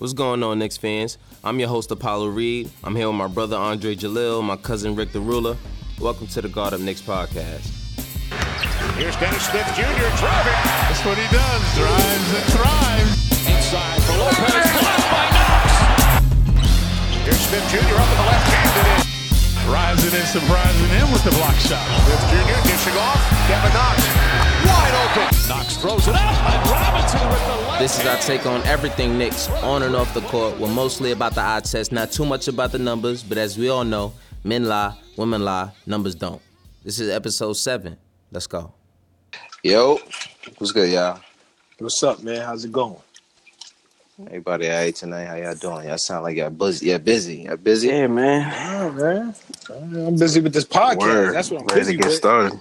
What's going on, Knicks fans? I'm your host, Apollo Reed. I'm here with my brother Andre Jalil, my cousin Rick D Rula. Welcome to the Guard Up Knicks podcast. Here's Dennis Smith Jr. driving. That's what he does. Drives and drives. Inside for Lopez. Blocked by Knox. Here's Smith Jr. up in the left hand. It is. Rising and surprising him with the block shot. Smith Jr. dishing off. Kevin Knox. Wide open. Knox throws it up. And Robinson with the left This is our take on everything Knicks, on and off the court. We're mostly about the eye test, not too much about the numbers, but as we all know, men lie, women lie, numbers don't. This is episode seven. Let's go. Yo, what's good, y'all? What's up, man? How's it going? Everybody all right tonight? How y'all doing? Y'all sound like y'all busy. Yeah, busy. Y'all busy? Yeah, man. Oh, man. I'm busy with this podcast. Word. That's what I'm Ready busy to get with. started.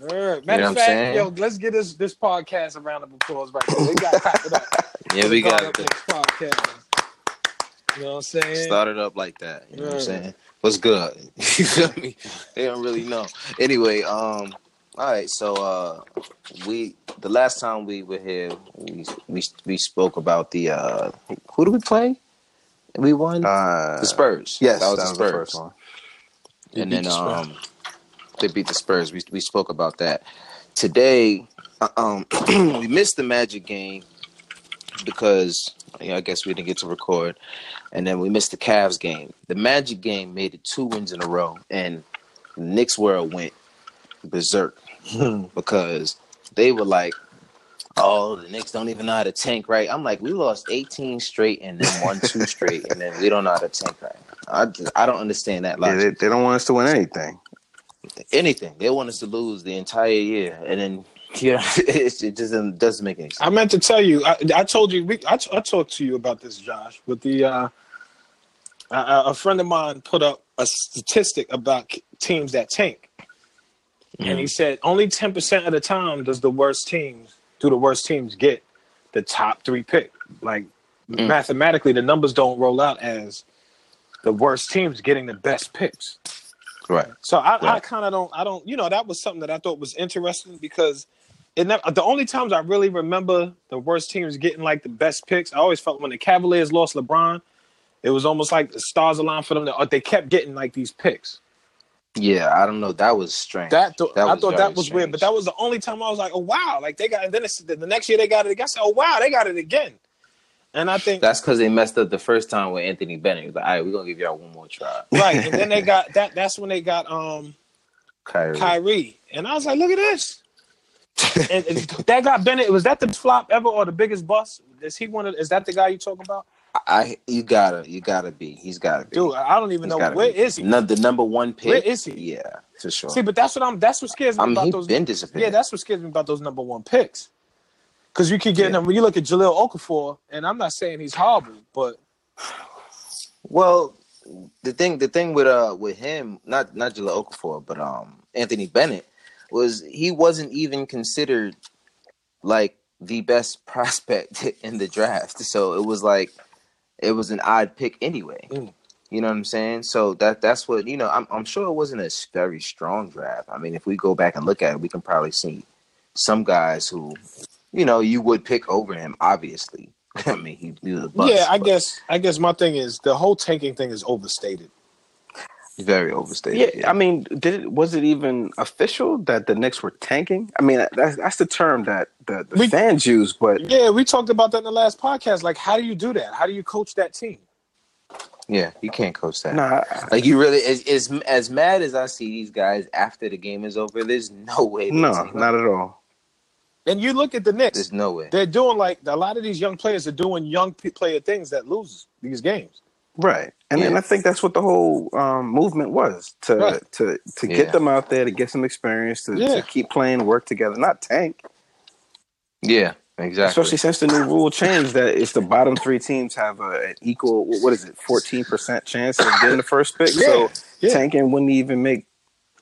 Word. You Matter know of fact, saying? yo, let's get this this podcast a round of applause right now. We got to clap it up. Yeah, we Guard got Up to Knicks podcast. You know what I'm saying? start it up like that. You know what I'm saying? What's good? you feel me? They don't really know. Anyway, um, all right. So, uh, we the last time we were here, we we we spoke about the uh, who do we play? We won Uh, the Spurs. Yes, that was that the was the Spurs. first one. and then the um, they beat the Spurs. We we spoke about that today. uh, Um, we missed the Magic game because you know, I guess we didn't get to record, and then we missed the Cavs game. The Magic game made it two wins in a row, and the Knicks world went berserk because they were like. Oh, the Knicks don't even know how to tank right. I'm like, we lost 18 straight and then won two straight, and then we don't know how to tank right. I, just, I don't understand that Yeah, they, they don't want us to win anything. anything. They want us to lose the entire year, and then you know, it, it just doesn't, doesn't make any sense. I meant to tell you. I, I told you. We, I, I talked to you about this, Josh. With the uh, a, a friend of mine put up a statistic about teams that tank, and he said only ten percent of the time does the worst teams do the worst teams get the top three pick. Like Mm. mathematically, the numbers don't roll out as the worst teams getting the best picks. Right. So I, I kind of don't. I don't. You know, that was something that I thought was interesting because it never. The only times I really remember the worst teams getting like the best picks, I always felt when the Cavaliers lost LeBron, it was almost like the stars aligned for them. To, they kept getting like these picks. Yeah, I don't know. That was strange. That, th- That I thought that was weird, but that was the only time I was like, oh wow, like they got. And then it's, the the next year they got it again. I said, oh wow, they got it again. And I think That's because they messed up the first time with Anthony Bennett. He was like, all right, we're gonna give y'all one more try. right, and then they got that. That's when they got um Kyrie. Kyrie, and I was like, look at this. and, and that got Bennett. Was that the flop ever or the biggest bust? Is he one of? Is that the guy you talking about? I you gotta you gotta be. He's gotta be. Dude, I don't even He's know gotta where be. is he. No, the number one pick. Where is he? Yeah, for sure. See, but that's what I'm. That's what scares me I mean, about he those. been disappeared. Yeah, that's what scares me about those number one picks. Because you keep getting Yeah. them when you look at Jahlil Okafor, and I'm not saying he's horrible, but Well, the thing the thing with uh with him, not not Jahlil Okafor, but um Anthony Bennett, was he wasn't even considered like the best prospect in the draft. So it was like it was an odd pick anyway. Mm. You know what I'm saying? So that that's what you know. I'm I'm sure it wasn't a very strong draft. I mean, if we go back and look at it, we can probably see some guys who, you know, you would pick over him. Obviously, I mean, he, he was a bust, yeah, I but guess I guess my thing is the whole tanking thing is overstated. Very overstated. Yeah, I mean, did it was it even official that the Knicks were tanking? I mean, that's that's the term that the, the We- fans use, but Yeah, we talked about that in the last podcast. Like, how do you do that? How do you coach that team? Yeah, you can't coach that. nah, Like you really, as, as as mad as I see these guys after the game is over, there's no way. no, not at all. And you look at the Knicks; There's no way. they're doing like a lot of these young players are doing young player things that lose these games. Right, and Yeah. and I think that's what the whole um, movement was to Right. to to Yeah. get them out there to get some experience to, Yeah. to keep playing, work together, not tank. Yeah, exactly. Especially since the new rule changed that it's the bottom three teams have a, an equal what is it, fourteen percent chance of getting the first pick. So yeah. tanking wouldn't even make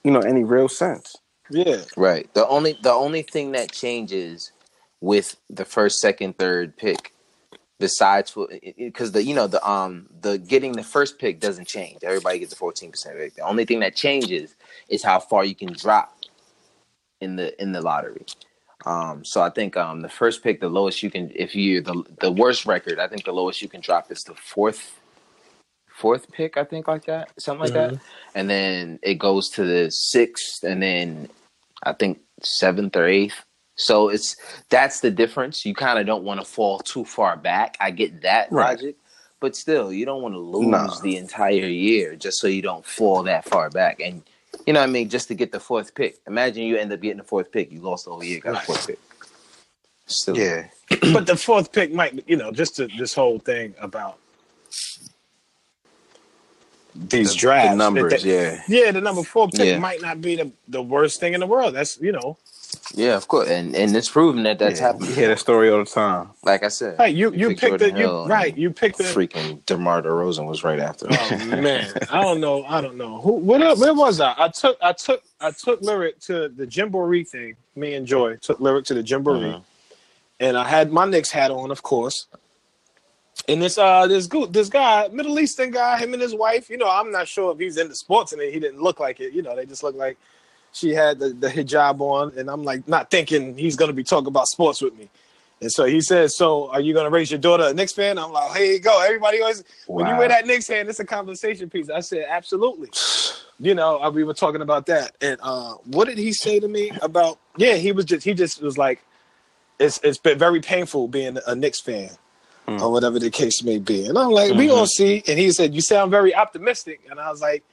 you know any real sense. Yeah, Right. The only the only thing that changes with the first, second, third pick, besides because the you know the um the getting the first pick doesn't change. Everybody gets a fourteen percent pick. The only thing that changes is how far you can drop in the in the lottery. Um, so I think um, the first pick, the lowest you can, if you the the worst record, I think the lowest you can drop is the fourth, fourth pick. I think like that, something like that, and then it goes to the sixth, and then I think seventh or eighth. So it's that's the difference. You kind of don't want to fall too far back. I get that Right. logic, but still, you don't want to lose Nah. the entire year just so you don't fall that far back. And you know what I mean, just to get the fourth pick. Imagine you end up getting the fourth pick. You lost the whole year, got Right. the fourth pick. Still, Yeah, but the fourth pick might, you know, just to, this whole thing about these the, drafts. the numbers. that- yeah, yeah, the number four pick Yeah. might not be the, the worst thing in the world. That's you know, yeah, of course, and and it's proven that that's yeah. happened. You hear that story all the time. Like I said, hey, you you picked the you right, you picked the freaking DeMar DeRozan was right after. Oh man, I don't know. I don't know. Who? What? up- Where was I? I took. I took. I took lyric to the Gymboree thing. Me and Joy took lyric to the Gymboree, Mhm. and I had my Knicks hat on, of course. And this uh this go- this guy, Middle Eastern guy, him and his wife. You know, I'm not sure if he's into sports, and he didn't look like it. You know, they just looked like she had the, the hijab on, and I'm like not thinking he's gonna be talking about sports with me. And so he says, "So are you gonna raise your daughter a Knicks fan?" I'm like, "Here you go. Everybody always when you Wow. wear that Knicks hand, it's a conversation piece." I said, "Absolutely." You know, uh, we were talking about that, and uh, what did he say to me about? Yeah, he was just he just was like, "It's it's been very painful being a Knicks fan." Mm. Or whatever the case may be, and I'm like, we gonna see. And he said, "You sound very optimistic," and I was like,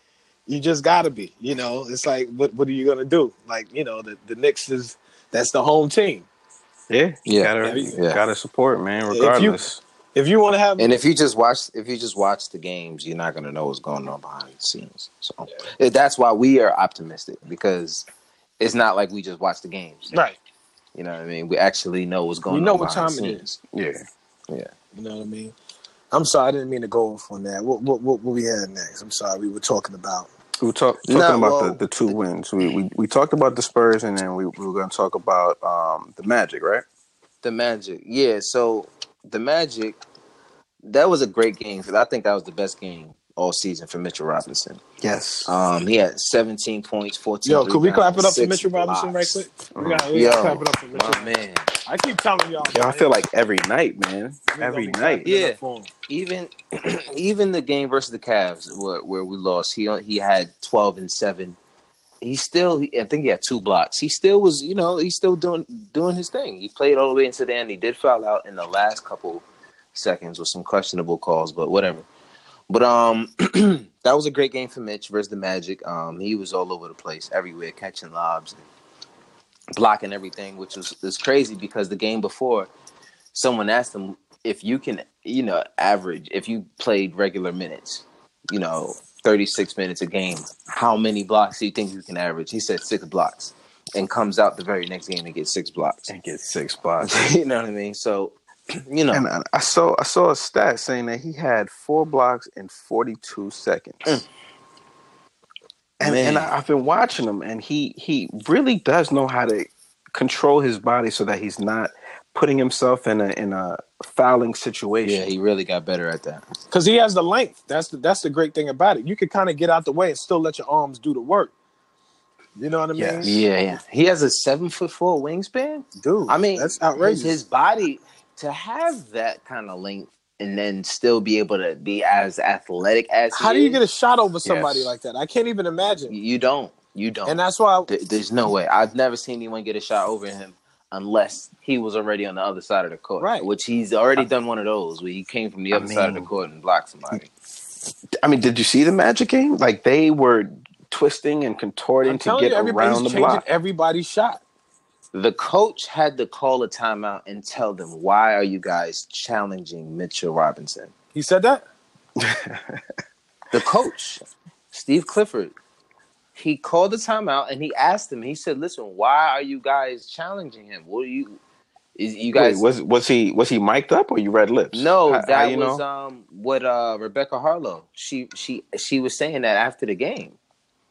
"You just gotta be." You know, it's like, what what are you gonna do? Like, you know, the the Knicks is that's the home team. Yeah, Yeah. gotta, Yeah. gotta support, man. If you- Regardless, If you want to have, And if you just watch, if you just watch the games, you're not gonna know what's going on behind the scenes. So eh, that's why we are optimistic because it's not like we just watch the games. right, You know what I mean? We actually know what's going We on. know what time it is. Yeah, yeah. You know what I mean? I'm sorry, I didn't mean to go off on that. What what what, what we had next? I'm sorry, we were talking about. We were talk, talking No, about well- the, the two wins. We, we we talked about the Spurs, and then we, we were going to talk about um, the Magic, right? The Magic, yeah. So the Magic, that was a great game. I think that was the best game all season for Mitchell Robinson. Yes. Um, he had 17 points, 14. Yo, could we clap it up for six Mitchell Robinson blocks. right quick? We got we Yo, gotta clap it up for Mitchell. my man. I keep telling y'all. Yeah, I feel like every night, man. Every night. Yeah. up for him. even even the game versus the Cavs where, where we lost, he he had twelve and seven. He still, I think he had two blocks. He still was, you know, he's still doing doing his thing. He played all the way into the end. He did foul out in the last couple seconds with some questionable calls, but whatever. But um, that was a great game for Mitch versus the Magic. Um, he was all over the place, everywhere, catching lobs, and blocking everything, which was was crazy because the game before, someone asked him if you can, you know, average if you played regular minutes, you know, thirty six minutes a game, how many blocks do you think you can average? He said six blocks, and comes out the very next game and gets six blocks. And gets six blocks. you know what I mean? So, you know, And I- I saw I saw a stat saying that he had four blocks in 42 seconds. Mm. And and Man. I, I've been watching him, and he he really does know how to control his body so that he's not putting himself in a in a fouling situation. yeah, he really got better at that. Because he has the length. That's the that's the great thing about it. You can kind of get out the way and still let your arms do the work. You know what I mean? Yes. Yeah, yeah. He has a seven foot four wingspan. Dude, I mean, that's outrageous. His, his body to have that kind of length and then still be able to be as athletic as he How do you is, get a shot over somebody Yes. like that? I can't even imagine. You don't. You don't. And that's why There- there's no way. I've never seen anyone get a shot over him unless he was already on the other side of the court. Right. Which he's already done one of those where he came from the I other side of the court and blocked somebody. I mean, did you see the Magic game? Like they were twisting and contorting to get you, around the block. everybody's shot. The coach had to call a timeout and tell them, why are you guys challenging Mitchell Robinson? He said that. the coach, Steve Clifford, he called the timeout and he asked him. He said, "Listen, why are you guys challenging him? What are you? Is you guys? Wait, was was he was he mic'd up or you read lips? no, How- that how you was know? um what uh Rebecca Haarlow. She she she was saying that after the game.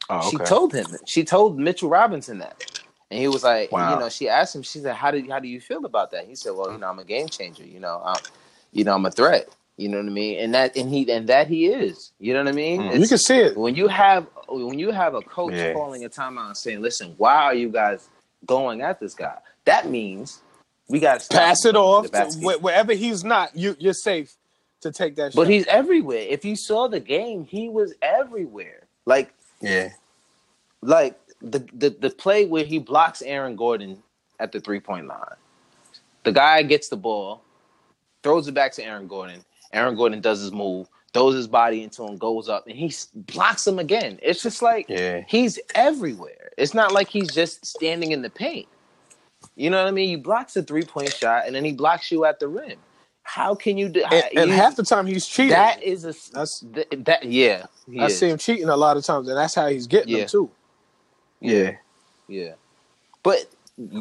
Oh, She told him. She told Mitchell Robinson that. And he was like, Wow. you know, she asked him, she said, How do how do you feel about that? He said, Well, you know, I'm a game changer, you know, I'm you know, I'm a threat. You know what I mean? And that and he and that he is. You know what I mean? Mm. You can see it. when you have when you have a coach Yeah. calling a timeout and saying, "Listen, why are you guys going at this guy. That means we got to Pass it off wh- wherever he's not. You you're safe to take that. But he's everywhere. If you saw the game, he was everywhere. Like Yeah. like the the, the play where he blocks Aaron Gordon at the three point line. The guy gets the ball, throws it back to Aaron Gordon. Aaron Gordon does his move, throws his body into him, goes up, and he blocks him again. It's just like Yeah. he's everywhere. It's not like he's just standing in the paint. You know what I mean? He blocks a three point shot and then he blocks you at the rim. How can you do? and, and you- half the time he's cheating. that is a That's- th- that yeah. I is. see him cheating a lot of times, and that's how he's getting Yeah. them too. Yeah. Yeah, but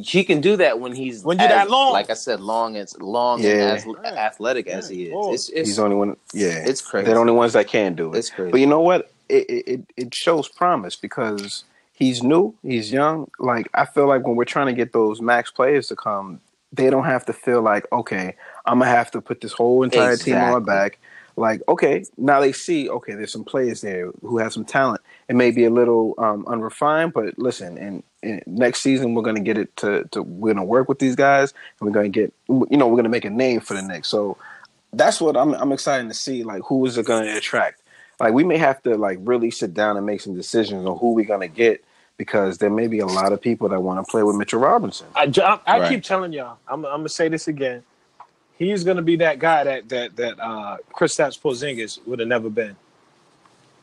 he can do that when he's When you're as- that long. Like I said, long and long Yeah. and as athletic as he is. It's, it's, He's the only one. Yeah, it's crazy. They're the only ones that can do it. It's crazy. But you know what? It, it it- it shows promise because he's new, he's young. Like I feel like when we're trying to get those max players to come, they don't have to feel like okay, I'm gonna have to put this whole entire team on my back. Like okay, now they see okay, there's some players there who have some talent. It may be a little um, unrefined, but listen, and, and next season we're gonna get it to, to we're gonna work with these guys, and we're gonna get you know we're gonna make a name for the Knicks. So that's what I'm I'm excited to see. Like who is it going to attract? Like we may have to like really sit down and make some decisions on who we're going to get because there may be a lot of people that want to play with Mitchell Robinson. I, I, I Right. keep telling y'all, I'm, I'm gonna say this again. He's gonna be that guy that that that uh Kristaps Porzingis would have never been.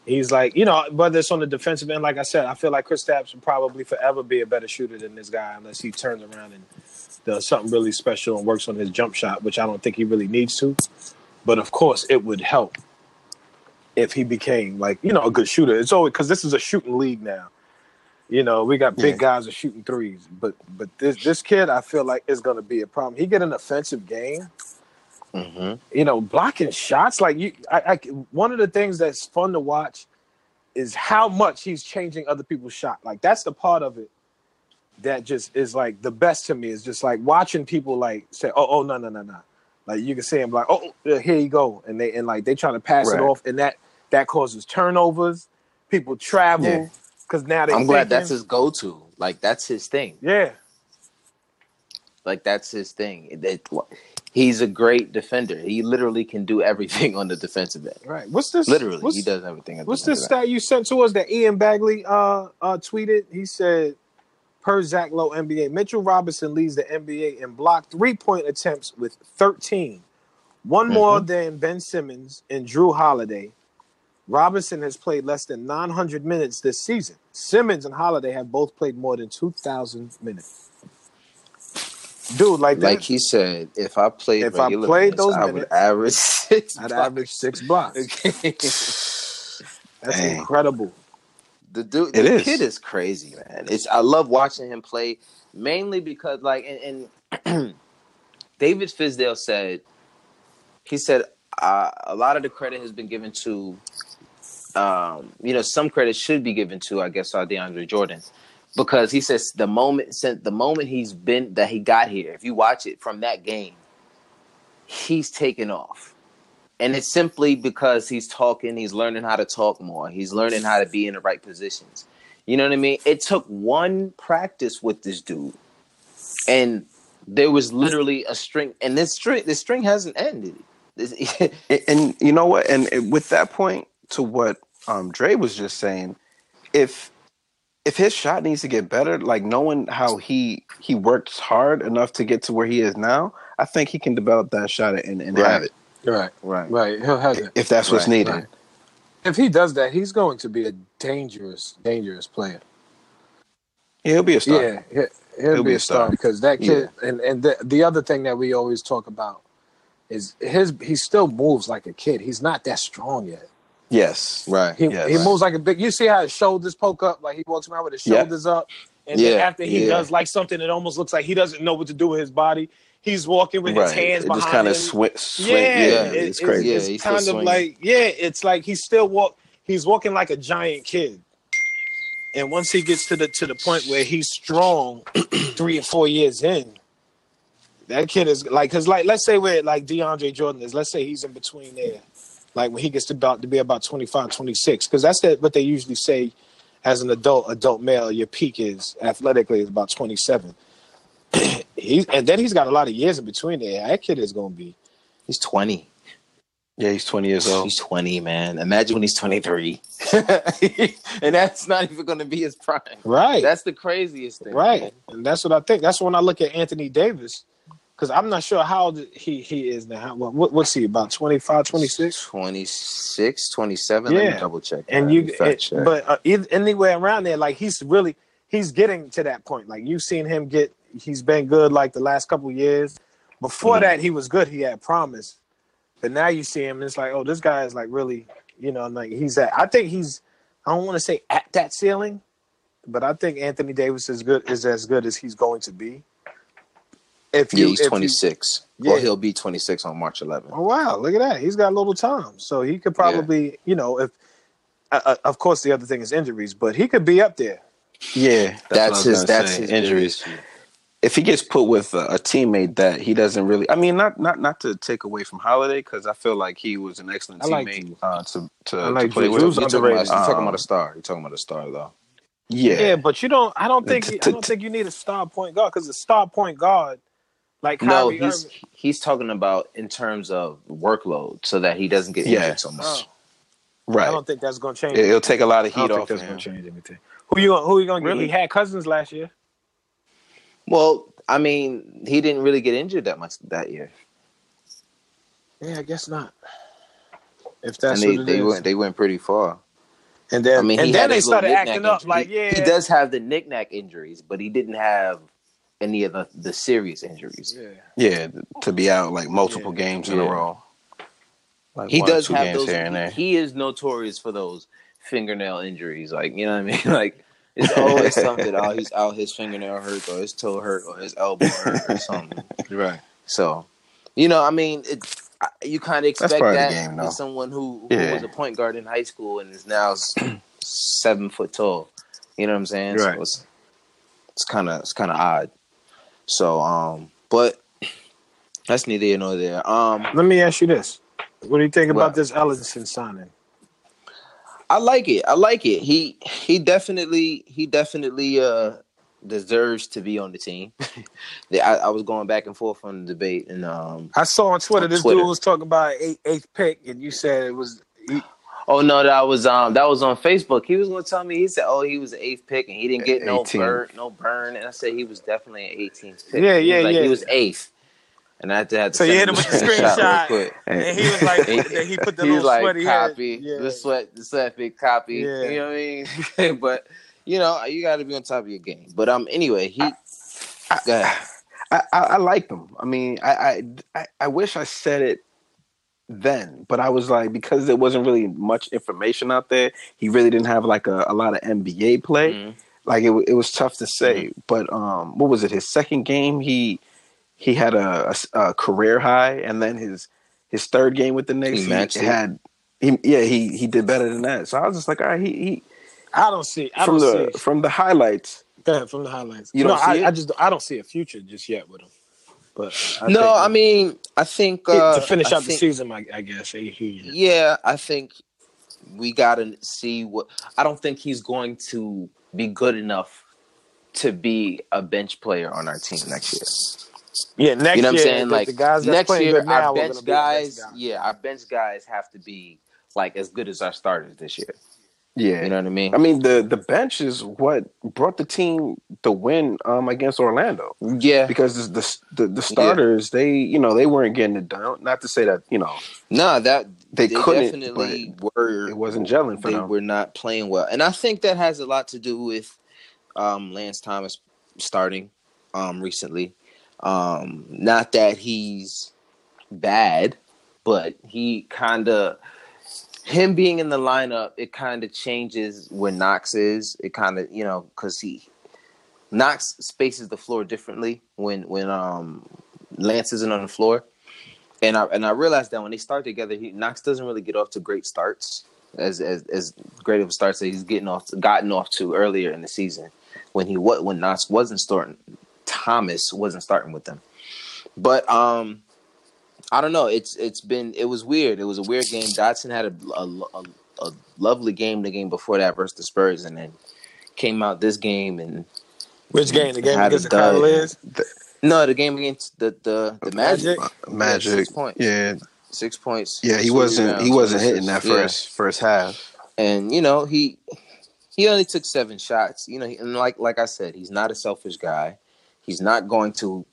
He's like, you know, whether it's on the defensive end, like I said, I feel like Kristaps will probably forever be a better shooter than this guy unless he turns around and does something really special and works on his jump shot, which I don't think he really needs to. But of course, it would help if he became like you know a good shooter. It's always because this is a shooting league now. You know, we got big Yeah. guys are shooting threes, but but this this kid, I feel like is going to be a problem. He get an offensive game, Mhm. you know, blocking shots. Like you, I, I one of the things that's fun to watch is how much he's changing other people's shot. Like that's the part of it that just is like the best to me. Is just like watching people like say, "Oh, oh, no, no, no, no." Like you can see him like, "Oh, uh, here you go," and they and like they trying to pass Right. it off, and that that causes turnovers. People travel Yeah. because now they. I'm glad that's his go-to. Like that's his thing. Yeah, Like that's his thing. It, That he's a great defender. He literally can do everything on the defensive end. right. What's this? Literally, what's, he does everything. on the What's this stat you sent to us that Ian Begley uh, uh tweeted? He said, per Zach Lowe NBA, Mitchell Robinson leads the NBA in blocked three point attempts with 13, one more than Ben Simmons and Jrue Holiday. Robinson has played less than 900 minutes this season. Simmons and Holiday have both played more than 2,000 minutes. Dude, like that, Like he said, if I played, If I regular played minutes, those I would minutes, average six. I'd blocks. average six blocks. That's Dang. incredible. The dude, the is. kid is crazy, man. It's I love watching him play, mainly because like and, and David Fizdale said, he said uh, a lot of the credit has been given to, um, you know, some credit should be given to I guess uh, DeAndre Jordan, because he says the moment since the moment he's been that he got here, if you watch it from that game, he's taken off. And it's simply because he's talking, he's learning how to talk more, he's learning how to be in the right positions. You know what I mean? It took one practice with this dude, and there was literally a string, and this string, this string hasn't ended. And, and you know what? And with that point to what um, Dre was just saying, if if his shot needs to get better, like knowing how he he worked hard enough to get to where he is now, I think he can develop that shot and, and Right. have it Right, right. right. He'll have it. if that's what's Right, needed. right. If he does that, he's going to be a dangerous, dangerous player. Yeah, he'll be a star. Yeah, he- he'll, be, a star, because that kid. And and the the other thing that we always talk about is his. He still moves like a kid. He's not that strong yet. Yes. Right. He Yes. he moves like a big. You see how his shoulders poke up, like he walks around with his Yeah. shoulders up. And then after he yeah. does like something, it almost looks like he doesn't know what to do with his body. He's walking with his Right. hands It behind just kind of sw- swing. Yeah, Yeah, it- it's crazy. Yeah, It's, he's kind of swinging. like yeah, it's like he's still walk. He's walking like a giant kid. And once he gets to the to the point where he's strong, three or four years in, that kid is like because like let's say where like DeAndre Jordan is. Let's say he's in between there, like when he gets to about to be about 25, 26, because that's the, what they usually say as an adult, adult male, your peak is athletically is about 27. he's and then he's got a lot of years in between there. That kid is going to be. He's 20. Yeah, he's 20 years old. He's 20, man. Imagine when he's 23. and that's not even going to be his prime. Right. That's the craziest thing. right. man. And that's what I think. That's when I look at Anthony Davis because I'm not sure how old he he is now. What, what's he about 25, 26? 26, 27. Let Yeah. me double check. and that. you Let it- check. but uh, eith- anywhere around there like he's really he's getting to that point like you've seen him get he's been good like the last couple of years before Mm-hmm. that he was good he had promise but now you see him and it's like oh this guy is like really you know like he's at i think he's i don't want to say at that ceiling but i think anthony davis is good is as good as he's going to be if yeah, he's if you- 26. Yeah. Well, he'll be 26 on March 11th. Oh wow! Look at that. He's got a little time, so he could probably, you know, if uh, uh, of course the other thing is injuries, but he could be up there. Yeah, That's, what I was his. That's say, his injuries. biggest. If he gets put with a, a teammate that he doesn't really, I mean, not not not to take away from Holiday because I feel like he was an excellent I like uh, to to, like to play Jrue. with. Jrue's You're talking, about, underrated. you're talking about a star. You're talking about a star, though. Yeah, Yeah, but you don't. I don't think. I don't think you need a star point guard because a star point guard, like No, he's Irving. he's talking about in terms of workload, so that he doesn't get Yeah. injured so much. Oh, I don't think that's going to change. It, will take a lot of I don't heat think off that's going him. to change anything. Who you who you going to get? Really? He had Cousins last year. Well, I mean, he didn't really get injured that much that year, Yeah, I guess not. If and that's they what it they is. went they went pretty far. and then I mean, and then they started acting up injury. like, yeah, he does have the knick-knack injuries, but he didn't have any of the, the serious injuries. Yeah. Yeah, to be out like multiple Yeah. games in Yeah. a row. Like He one or does two have games those. here and He, there. he is notorious for those fingernail injuries. Like you know what I mean? Like it's always something. Oh, he's out. His fingernail hurt, or his toe hurt, or his elbow hurt, or something. Right. So, you know, I mean, it. You kind of expect part the that game, though. with someone who, who Yeah. was a point guard in high school and is now seven foot tall. You know what I'm saying? Right. So it's it's kind of it's kind of odd. So, um, but that's neither here nor there. Um, Let me ask you this: What do you think about What? this Ellenson signing? I like it. I like it. He he definitely he definitely uh deserves to be on the team. I, I was going back and forth on the debate, and um, I saw on Twitter On this Twitter. dude was talking about eight, eighth pick, and you said it was. He, oh no, that was um that was on Facebook. He was going to tell me he said, oh, he was the eighth pick, and he didn't get no 18. burn, no burn, and I said he was definitely an 18th pick. Yeah, He was yeah, like, yeah. He was eighth, and I had to have to So you hit him with the screenshot real quick. and he was like, He- put the He's little like sweaty head. copy Yeah. the sweat the sweat big copy. Yeah. You know what I mean? but you know you got to be on top of your game. But um anyway he go ahead. I, I, I like them. I mean, I, I I I wish I said it then, but I was like because there wasn't really much information out there. He really didn't have like a, a lot of NBA play. Mhm. Like it, it was tough to say. Mm-hmm. But um, what was it? His second game, he he had a career high, and then his his third game with the Knicks, He he, had. He, yeah, he he did better than that. So I was just like, all right, he, he I don't see. I from don't the see. from the highlights. Go ahead, from the highlights. You no, I. I just I don't see a future just yet with him. But I no, think- I mean I think uh, to finish out the season, I, I guess. Yeah, I think we gotta see what. I don't think he's going to be good enough to be a bench player on our team next year. yeah, next you know what I'm saying? Like the guys next year, our bench gonna be our guys, guys. yeah, our bench guys have to be like as good as our starters this year. Yeah, You know what I mean? I mean the the bench is what brought the team the win um against Orlando yeah, because the the, the starters they you know they weren't getting it done. Not to say that you know no, that They they, couldn't, definitely were. it wasn't gelling for they them. They were not playing well, and I think that has a lot to do with um, Lance Thomas starting um, recently. Um, not that he's bad, but he kind of him being in the lineup. It kind of changes where Knox is. It kind of you know because he Knox spaces the floor differently when when um, Lance isn't on the floor. And I and I realized that when they start together, he Knox doesn't really get off to great starts as as as great of starts that he's getting off gotten off to earlier in the season when he what when Knox wasn't starting, Thomas wasn't starting with them. But um, I don't know. It's it's been it was weird. It was a weird game. Dotson had a a, a, a lovely game the game before that versus the Spurs, and then came out this game and Which game? The game against the dud. Cavaliers? no, the game against the the the Magic, Magic? Magic. six points. Yeah, six points. yeah. He wasn't. He wasn't hitting that assists. first first half. And you know he he only took seven shots. You know, and like like I said, he's not a selfish guy. He's not going to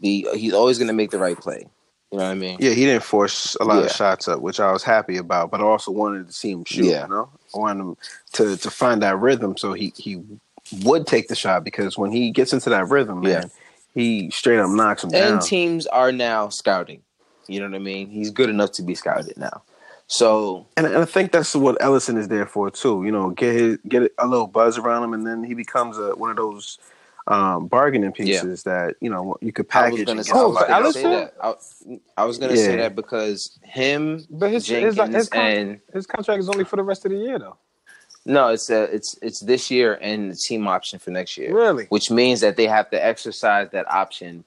be. He's always going to make the right play. You know what I mean? Yeah, he didn't force a lot Yeah. of shots up, which I was happy about. But I also wanted to see him shoot. Yeah. You know, I wanted him to to find that rhythm, so he he would take the shot because when he gets into that rhythm, man, Yeah. he straight up knocks him down. And teams are now scouting. You know what I mean? He's good enough to be scouted now. So And, and I think that's what Ellenson is there for too. You know, get his, get a little buzz around him, and then he becomes a one of those um, bargaining pieces that you know you could I was package. gonna and say, Oh, I was gonna say that. I, I was gonna say that because him, But his, his, Jenkins, his, con- and his contract is only for the rest of the year, though. no, it's uh it's it's this year and the team option for next year, Really? which means that they have to exercise that option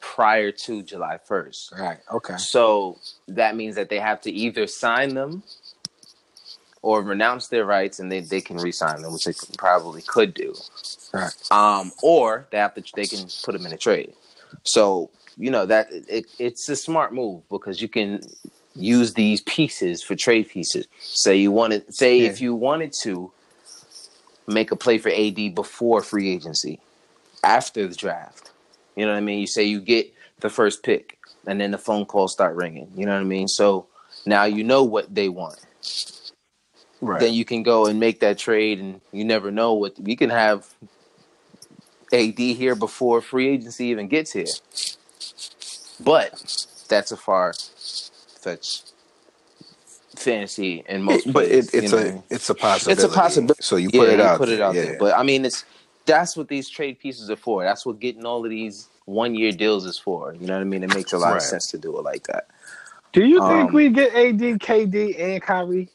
prior to July first. Right. Okay. So that means that they have to either sign them or renounce their rights, and they, they can re-sign them, which they probably could do. Right. Um, or they have to they can put them in a trade. So you know that it, it's a smart move because you can use these pieces for trade pieces. Say you wanted, say Yeah. if you wanted to make a play for AD before free agency, after the draft. You know what I mean? You say you get the first pick, and then the phone calls start ringing. You know what I mean? So now you know what they want. Right. Then you can go and make that trade, and you never know what we can have. AD here before free agency even gets here, but that's a far fetch fantasy in most. but it, it's you know what I a mean? it's a possibility. It's a possibility. So you yeah, put it you out. put it there, out yeah. there. But I mean, it's that's what these trade pieces are for. That's what getting all of these one year deals is for. You know what I mean? It makes a lot Right. of sense to do it like that. Do you think Um, we get AD, KD, and Kyrie?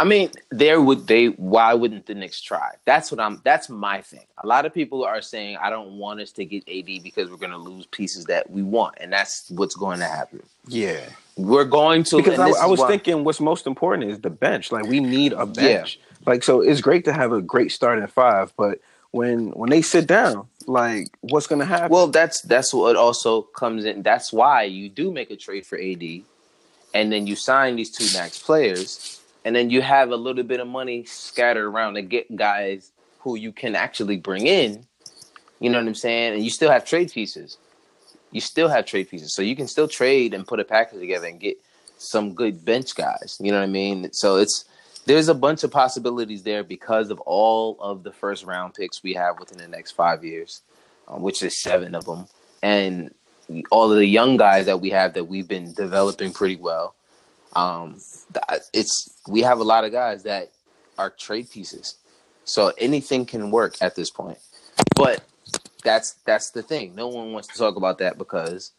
I mean, there would they why wouldn't the Knicks try? That's what I'm that's my thing. A lot of people are saying I don't want us to get AD because we're gonna lose pieces that we want, and that's what's going to happen. yeah. We're going to Because I, I was why- thinking, what's most important is the bench. Like we need a bench. Like so, it's great to have a great starting five, but when when they sit down, like what's gonna happen? Well, that's that's what also comes in. That's why you do make a trade for AD, and then you sign these two max players, and then you have a little bit of money scattered around to get guys who you can actually bring in. You know what I'm saying? And you still have trade pieces. You still have trade pieces, so you can still trade and put a package together and get some good bench guys. You know what I mean? So it's there's a bunch of possibilities there because of all of the first round picks we have within the next five years um, which is seven of them, and all of the young guys that we have that we've been developing pretty well. Um, it's we have a lot of guys that are trade pieces, so anything can work at this point. But that's that's the thing. No one wants to talk about that because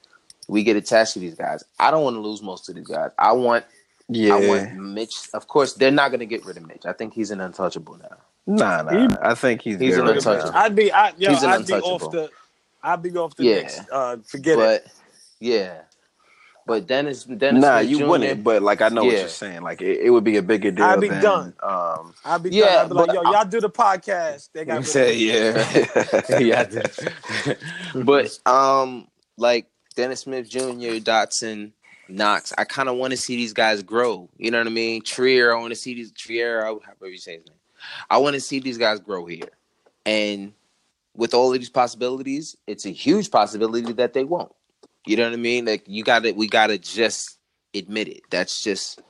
we get attached to these guys. I don't want to lose most of these guys. I want yeah, I want Mitch. Of course, they're not going to get rid of Mitch. I think he's an untouchable now. nah, nah. I think he's, He's an untouchable. I'd be, I, yo, He's an I'd be off the, I'd be off the Yeah. Knicks. Uh, forget it. yeah, but Dennis Dennis Nah, Smith you Jr. wouldn't. But like I know what you're saying. Like it, it would be a bigger deal. I'd be than, done. Um, I'd be, Yeah, yeah, I'd be like, but yo, y'all do the podcast. They got rid say yeah, yeah. but um, like Dennis Smith Jr., Dotson, Knox, I kind of want to see these guys grow. You know what I mean? Trier, I want to see these Trier, however you say his name. I want to see these guys grow here, and with all of these possibilities, it's a huge possibility that they won't. You know what I mean? Like you got to, we got to just admit it. That's just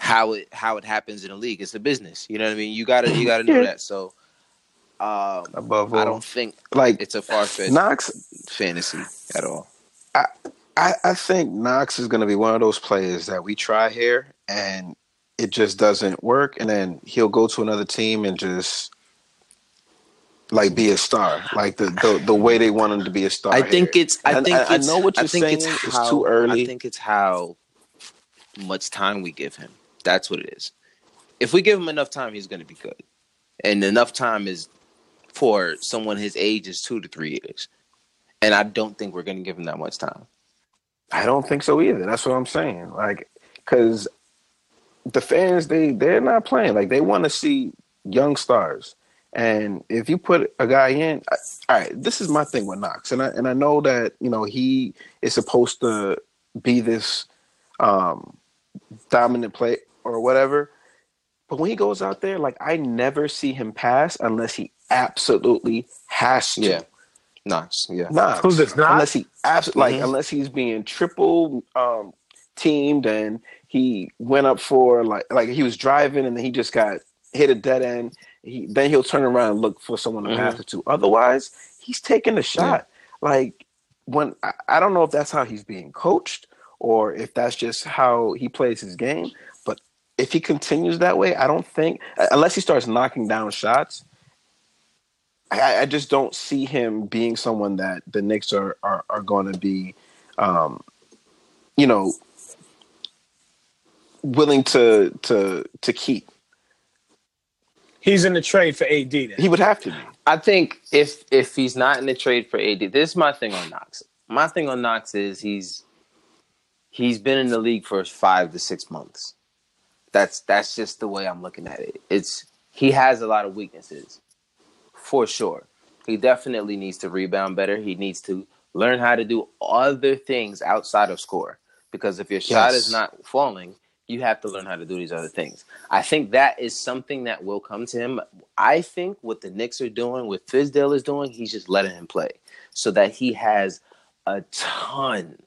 how it how it happens in a league. It's a business. You know what I mean? You gotta you gotta know Yeah. that. So um, above all, I don't think like it's a far fetched Knox. fantasy at all. I, I think Knox is going to be one of those players that we try here and it just doesn't work, and then he'll go to another team and just like be a star, like the the, the way they want him to be a star. I think here. it's. I And think I, I it's, know what you're think saying. It's, It's, too early. I think it's how much time we give him. That's what it is. If we give him enough time, he's going to be good. And enough time is for someone his age is two to three years. And I don't think we're going to give him that much time. I don't think so either. That's what I'm saying. Like, because the fans they they're not playing like they want to see young stars. And if you put a guy in, I, all right, this is my thing with Knox, and I and I know that you know he is supposed to be this um, dominant play or whatever. But when he goes out there, like I never see him pass unless he absolutely has to. Yeah. Knox. Yeah. Knox. Who's this, Knox? Unless he absolutely like Mhm. unless he's being triple um, teamed and he went up for like like he was driving and then he just got hit a dead end. He then he'll turn around and look for someone to Mhm. pass it to. Otherwise, he's taking the shot. Like when I, I don't know if that's how he's being coached or if that's just how he plays his game. But if he continues that way, I don't think unless he starts knocking down shots, I, I just don't see him being someone that the Knicks are are, are going to be, um, you know, willing to to to keep. He's in the trade for AD. Then. He would have to be. I think if if he's not in the trade for AD, this is my thing on Knox. My thing on Knox is he's he's been in the league for five to six months. That's that's just the way I'm looking at it. It's he has a lot of weaknesses, for sure. He definitely needs to rebound better. He needs to learn how to do other things outside of score. Because if your shot Yes. is not falling, you have to learn how to do these other things. I think that is something that will come to him. I think what the Knicks are doing, what Fizdale is doing, he's just letting him play so that he has a ton,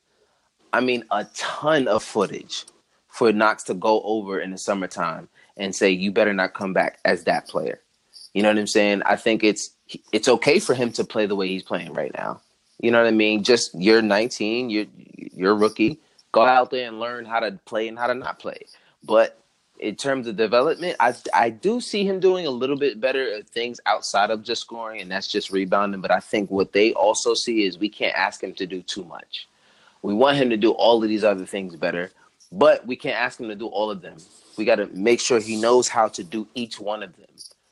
I mean, a ton of footage for Knox to go over in the summertime and say, you better not come back as that player. You know what I'm saying? I think it's it's okay for him to play the way he's playing right now. You know what I mean? Just you're 19, you're you're rookie. Go out there and learn how to play and how to not play. But in terms of development, I I do see him doing a little bit better things outside of just scoring, and that's just rebounding. But I think what they also see is we can't ask him to do too much. We want him to do all of these other things better, but we can't ask him to do all of them. We got to make sure he knows how to do each one of them.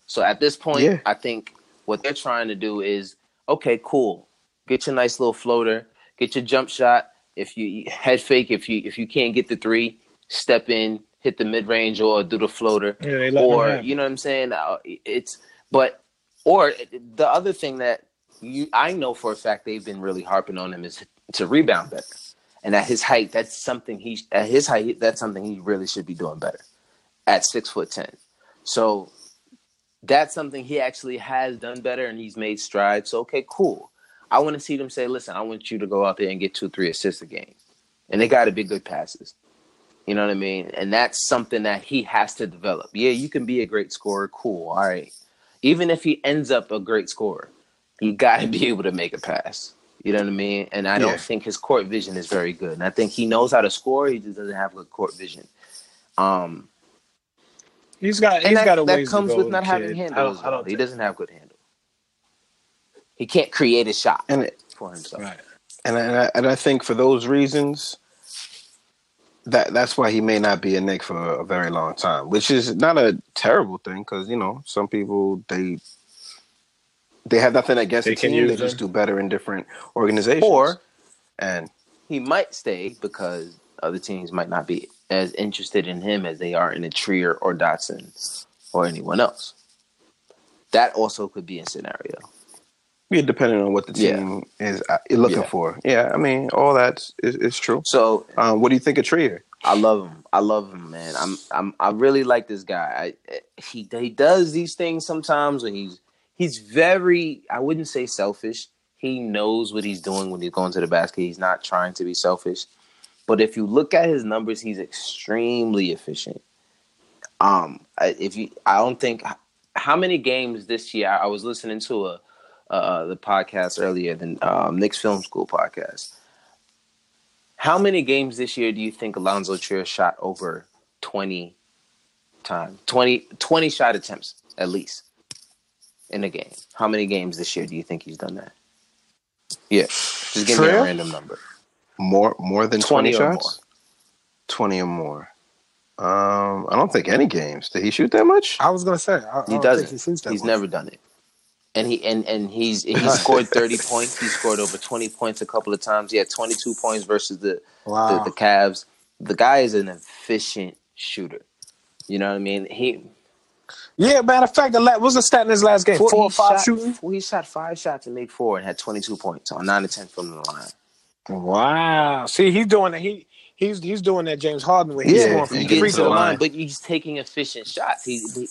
So at this point, Yeah. I think what they're trying to do is okay, cool. Get your nice little floater, get your jump shot. If you head fake, if you if you can't get the three, step in, hit the mid range or do the floater Yeah, they let him or you know what I'm saying? Uh, It's but or the other thing that you I know for a fact they've been really harping on him is to rebound better, and at his height, that's something he at his height that's something he really should be doing better at six foot ten. So that's something he actually has done better, and he's made strides. So okay, cool. I want to see them say, listen, I want you to go out there and get two, three assists a game, and they got to be good passes. You know what I mean? And that's something that he has to develop. Yeah, you can be a great scorer. Cool. All right. Even if he ends up a great scorer, you got to be able to make a pass. You know what I mean? And I Yeah. don't think his court vision is very good. And I think he knows how to score. He just doesn't have good court vision. Um, He's got he's that, got a that ways comes to go, with not kid. having I handles. don't, I don't he doesn't have good handle. He can't create a shot And it, for himself. Right. and I, and I think for those reasons, that that's why he may not be a Knick for a very long time, which is not a terrible thing because you know some people they they have nothing against They the can team, they use just do better in different organizations. Or and he might stay because other teams might not be as interested in him as they are in a Trier or Dotson or anyone else. That also could be a scenario. Yeah, depending on what the Yeah. team is uh, looking Yeah. for. Yeah, I mean all that's is, is true. So Um, what do you think of Trier? I love him. I love him, man. I'm I'm I really like this guy. I, he he does these things sometimes when he's he's very I wouldn't say selfish. He knows what he's doing when he's going to the basket. He's not trying to be selfish. But if you look at his numbers, he's extremely efficient. Um, if you, I don't think how many games this year. I was listening to a uh, the podcast earlier than um, Knicks Film School podcast. How many games this year do you think Allonzo Trier shot over 20 times? 20, 20 shot attempts at least in a game. How many games this year do you think he's done that? Yeah. Just give me a random number. More more than 20 twenty, or shots? Twenty or more. Um, I don't think any games. Did he shoot that much? I was gonna say I, I He don't doesn't. think he shoots that he's much. never done it. And he and and he's he scored 30 points. He scored over 20 points a couple of times. He had 22 points versus the Wow. the, the Cavs. The guy is an efficient shooter. You know what I mean? He Yeah, matter of fact, the la- what was the stat in his last game? Four, he or five shot, shooting. He shot five shots and made four and had 22 points on nine to 10 from the line. Wow. See, he's doing that. He he's he's doing that James Harden way. He's Yeah, going from he gets the line. line. but he's taking efficient shots. He, he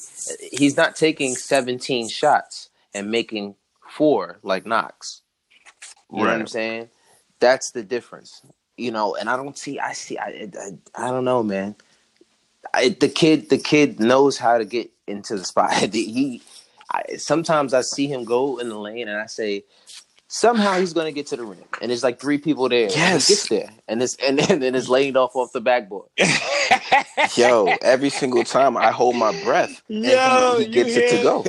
he's not taking 17 shots and making four like Knox. You know what I'm saying? That's the difference. You know, and I don't see. I see. I I, I don't know, man. I, the kid, the kid knows how to get into the spot. he, I, sometimes I see him go in the lane, and I say, somehow he's going to get to the rim, and there's like three people there. and Yes. he gets there, and it's and then and it's laid off off the backboard. Yo, every single time I hold my breath, and he, he gets it to go.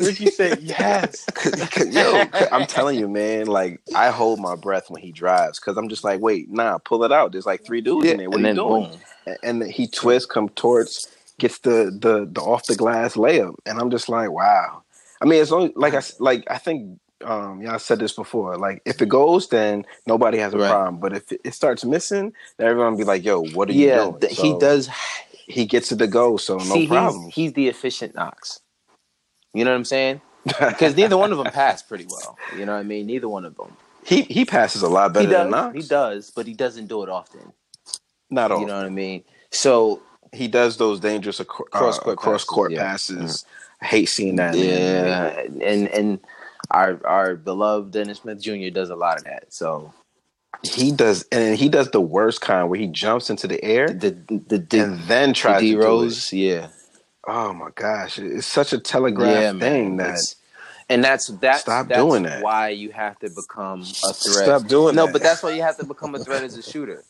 Ricky said yes. Yo, I'm telling you, man. Like I hold my breath when he drives because I'm just like, wait, nah, pull it out. There's like three dudes in there. What and are you doing? boom. And- he twists, come towards, gets the the the off the glass layup, and I'm just like, wow. I mean, it's only like I like I think um y'all said this before. Like if it goes, then nobody has a Right. problem. But if it, it starts missing, then everyone be like, yo, what are you Yeah, doing? th- he does. He gets it to go, so no see, problem. He's, he's the efficient Knox. You know what I'm saying? Because neither one of them pass pretty well. You know what I mean? Neither one of them. he he passes a lot better he does. than Knox. He does, but he doesn't do it often. Not all. You know what I mean? So he does those dangerous acro- Cross uh, court cross court passes, yeah. passes. I hate seeing that. yeah, and and our our beloved Dennis Smith Jr. does a lot of that. So he does, and he does the worst kind where he jumps into the air the the the, and then tries D to do it. Rose, yeah, Oh my gosh, it's such a telegraph thing that It's- and that's that's Stop that's doing that. Why you have to become a threat. Stop doing no, that. but that's why you have to become a threat as a shooter,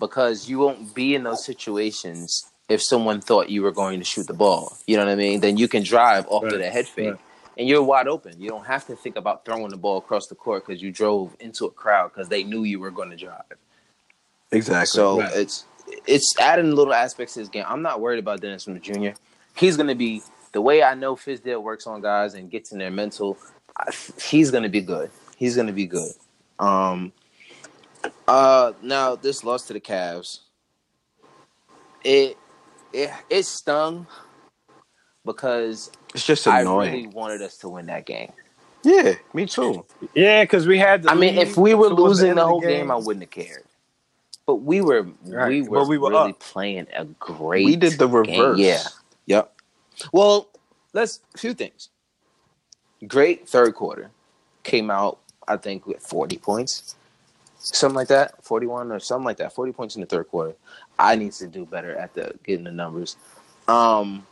because you won't be in those situations if someone thought you were going to shoot the ball. You know what I mean? Then you can drive off Right, to the head fake, right. and you're wide open. You don't have to think about throwing the ball across the court because you drove into a crowd because they knew you were going to drive. exactly. So Right. it's it's adding little aspects to his game. I'm not worried about Dennis Smith Jr. He's going to be the way I know Fizdale works on guys and gets in their mental. I, he's going to be good. He's going to be good. Um. Uh. Now this loss to the Cavs. It it it stung because it's just annoying. I annoying. really wanted us to win that game. yeah, me too. Yeah, because we had. The I mean, if we were losing end the of whole game, I wouldn't have cared. But we were Right, we but were, we were really up. playing a great. We did the game. reverse. Yeah. Well, let's a few things. Great third quarter. Came out, I think, with forty points, something like that, forty-one or something like that. Forty points in the third quarter. I need to do better at the getting the numbers. Um,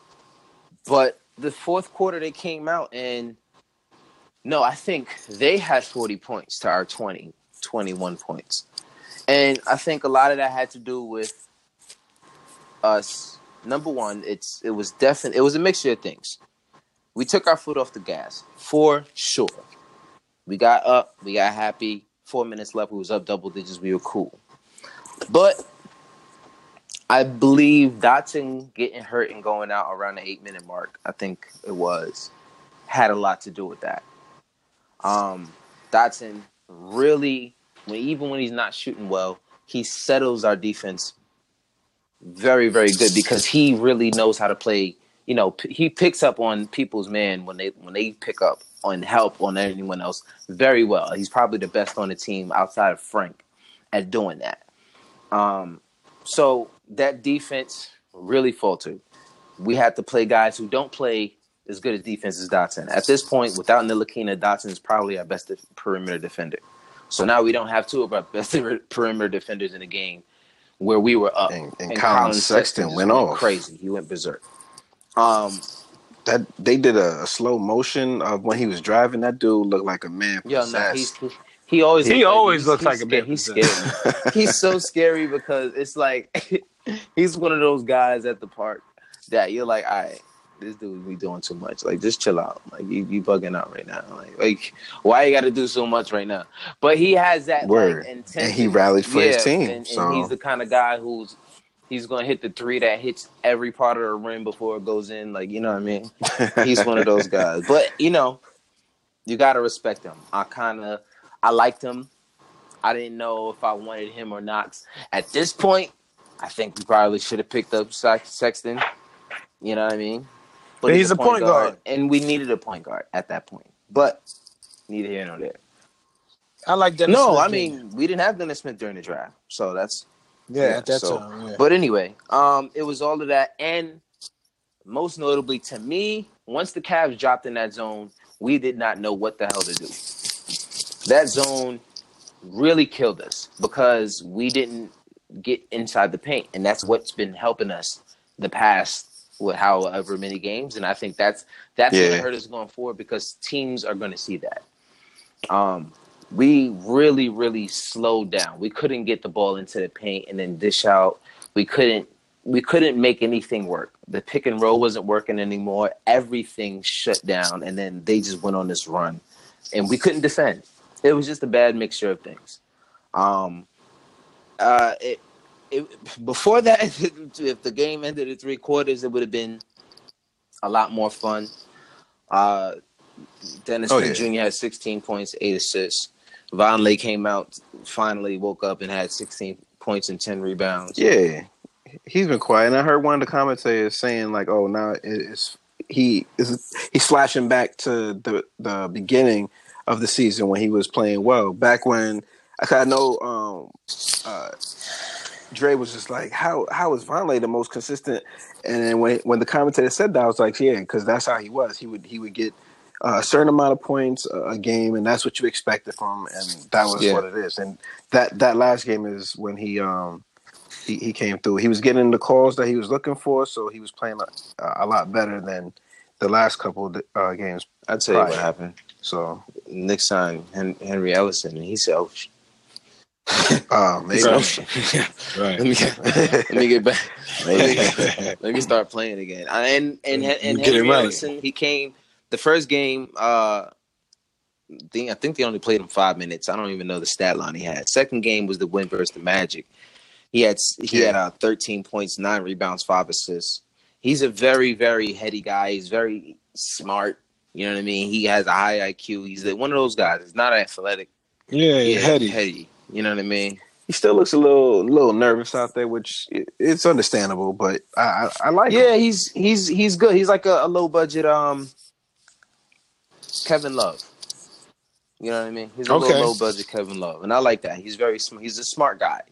but the fourth quarter they came out and no, I think they had 40 points to our 20, 21 points. And I think a lot of that had to do with us. Number one, it's it was definitely it was a mixture of things. We took our foot off the gas for sure. We got up, we got happy. Four minutes left, we was up double digits. We were cool, but I believe Dotson getting hurt and going out around the eight minute mark. I think it was had a lot to do with that. Um, Dotson really, when even when he's not shooting well, he settles our defense very, very good because he really knows how to play. You know, p- he picks up on people's man when they when they pick up on help on anyone else very well. He's probably the best on the team outside of Frank at doing that. Um, so that defense really faltered. We had to play guys who don't play as good as defense as Dotson. At this point, without Ntilikina, Dotson is probably our best perimeter defender. So now we don't have two of our best perimeter defenders in the game where we were up. And- and Collin Sexton just went off. crazy. He went berserk. Um, That they did a, a slow motion of when he was driving. That dude looked like a man yeah, no, possessed. he's, he, he always He looks like- always he's- looks he's like a man He's scary. he's so scary because it's like he's one of those guys at the park that you're like, all right, this dude be doing too much. Like, just chill out. Like, you you bugging out right now. Like, like why you got to do so much right now? But he has that Word. like intense. And he rallied for his team, And, and he's the kind of guy who's he's gonna hit the three that hits every part of the rim before it goes in. Like, you know what I mean? He's one of those guys. But you know, you gotta respect him. I kind of I liked him. I didn't know if I wanted him or not. At this point, I think we probably should have picked up Sex- Sexton. You know what I mean? But he's a point guard. and we needed a point guard at that point. But neither here nor there. I like Dennis. No, Smith I Jr. mean we didn't have Dennis Smith during the draft, so that's yeah, at that so- time. Yeah. But anyway, um, it was all of that, and most notably to me, once the Cavs dropped in that zone, we did not know what the hell to do. That zone really killed us because we didn't get inside the paint, and that's what's been helping us the past with however many games, and I think that's that's Yeah. gonna hurt us going forward because teams are gonna see that. Um, we really, really slowed down. We couldn't get the ball into the paint and then dish out. We couldn't we couldn't make anything work. The pick and roll wasn't working anymore. Everything shut down and then they just went on this run. And we couldn't defend. It was just a bad mixture of things. Um uh it, it before that if the game ended at three quarters it would have been a lot more fun. Uh Dennis Oh, Smith Jr. had 16 points, eight assists. Vonleh came out, finally woke up and had 16 points and 10 rebounds. Yeah, he's been quiet. And I heard one of the commentators saying like, "Oh, now it's he is he's flashing back to the the beginning of the season when he was playing well. Back when I know um, uh, Dre was just like, "How how is Vonleh the most consistent?" And then when when the commentator said that, I was like, "Yeah, because that's how he was. He would he would get." A certain amount of points a game, and that's what you expected from, him, and that was Yeah. what it is. And that that last game is when he um he, he came through. He was getting the calls that he was looking for, so he was playing a, a lot better than the last couple of uh, games. I'll tell you what happened. So Nick signed Hen- Henry Ellenson, and he said, "Oh, sh- uh, maybe said, oh, Right. let me get, let me get back, let me start playing again." Uh, And and and You get Henry right. Ellenson, he came the first game. Uh, thing I think they only played him five minutes. I don't even know the stat line he had. Second game was the win versus the Magic. He had he had uh, 13 points, nine rebounds, five assists. He's a very very heady guy. He's very smart. You know what I mean? He has a high IQ. He's the, one of those guys. He's not athletic. Yeah, yeah, heady. heady. You know what I mean? he still looks a little little nervous out there, which it's understandable. But I I, I like him. Yeah, he's he's he's good. He's like a, a low budget um Kevin Love. You know what I mean? He's a Okay. little low budget Kevin Love, and I like that. He's very sm- he's a smart guy.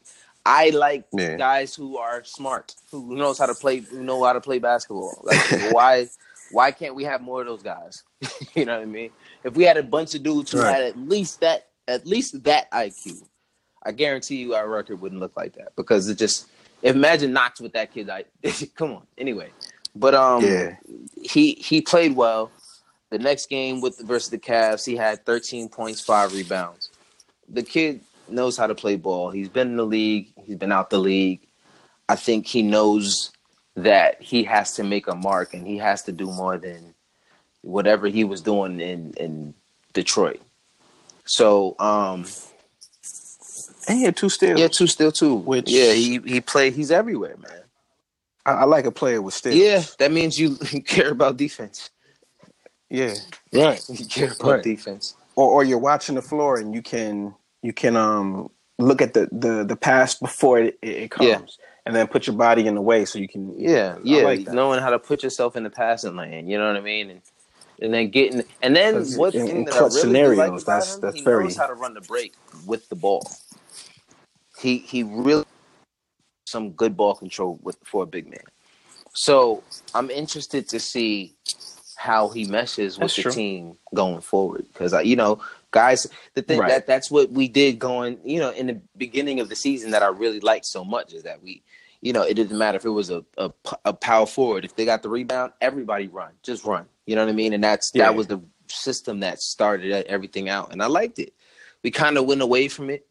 I like Yeah. guys who are smart, who knows how to play, who know how to play basketball. Like why why can't we have more of those guys? you know what I mean? If we had a bunch of dudes who Right. had at least that at least that IQ, I guarantee you our record wouldn't look like that because it just imagine Knox with that kid. I come on. Anyway, but um, Yeah. he he played well. The next game with the versus the Cavs, he had 13 points, five rebounds. The kid knows how to play ball. He's been in the league. He's been out the league. I think he knows that he has to make a mark and he has to do more than whatever he was doing in in Detroit. So um and he had two steals. yeah, two still two. Which- yeah, he he played. He's everywhere, man. I, I like a player with steals. Yeah, that means you care about defense. yeah. Right. You care about Right. defense. Or or you're watching the floor and you can you can um look at the the the pass before it, it, comes. Yeah. And then put your body in the way so you can Yeah, I yeah, like knowing how to put yourself in the passing lane. You know what I mean? And and then getting and then what in- in that I clutch really scenarios, like that's- him, that's he very- knows how to run the break with the ball. He he really some good ball control with for a big man. So I'm interested to see how he meshes with That's the true. team going forward because you know guys the thing Right. that that's what we did going you know in the beginning of the season that I really liked so much is that we you know it didn't matter if it was a a power forward if they got the rebound everybody run just run you know what I mean and that's Yeah. that was the system that started everything out and I liked it we kind of went away from it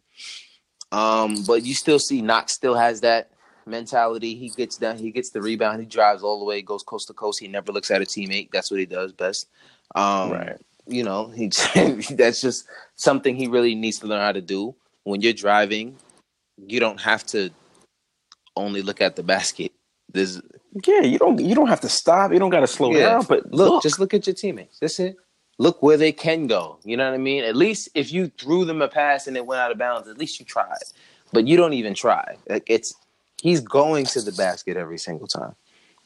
um but you still see Knox still has that mentality he gets down he gets the rebound he drives all the way goes coast to coast he never looks at a teammate that's what he does best um Right. you know he that's just something he really needs to learn how to do when you're driving you don't have to only look at the basket there's Yeah, you don't you don't have to stop. You don't got to slow Yeah. down. But look, look, just look at your teammates that's it look where they can go you know what i mean at least if you threw them a pass and it went out of bounds at least you tried but you don't even try like it's he's going to the basket every single time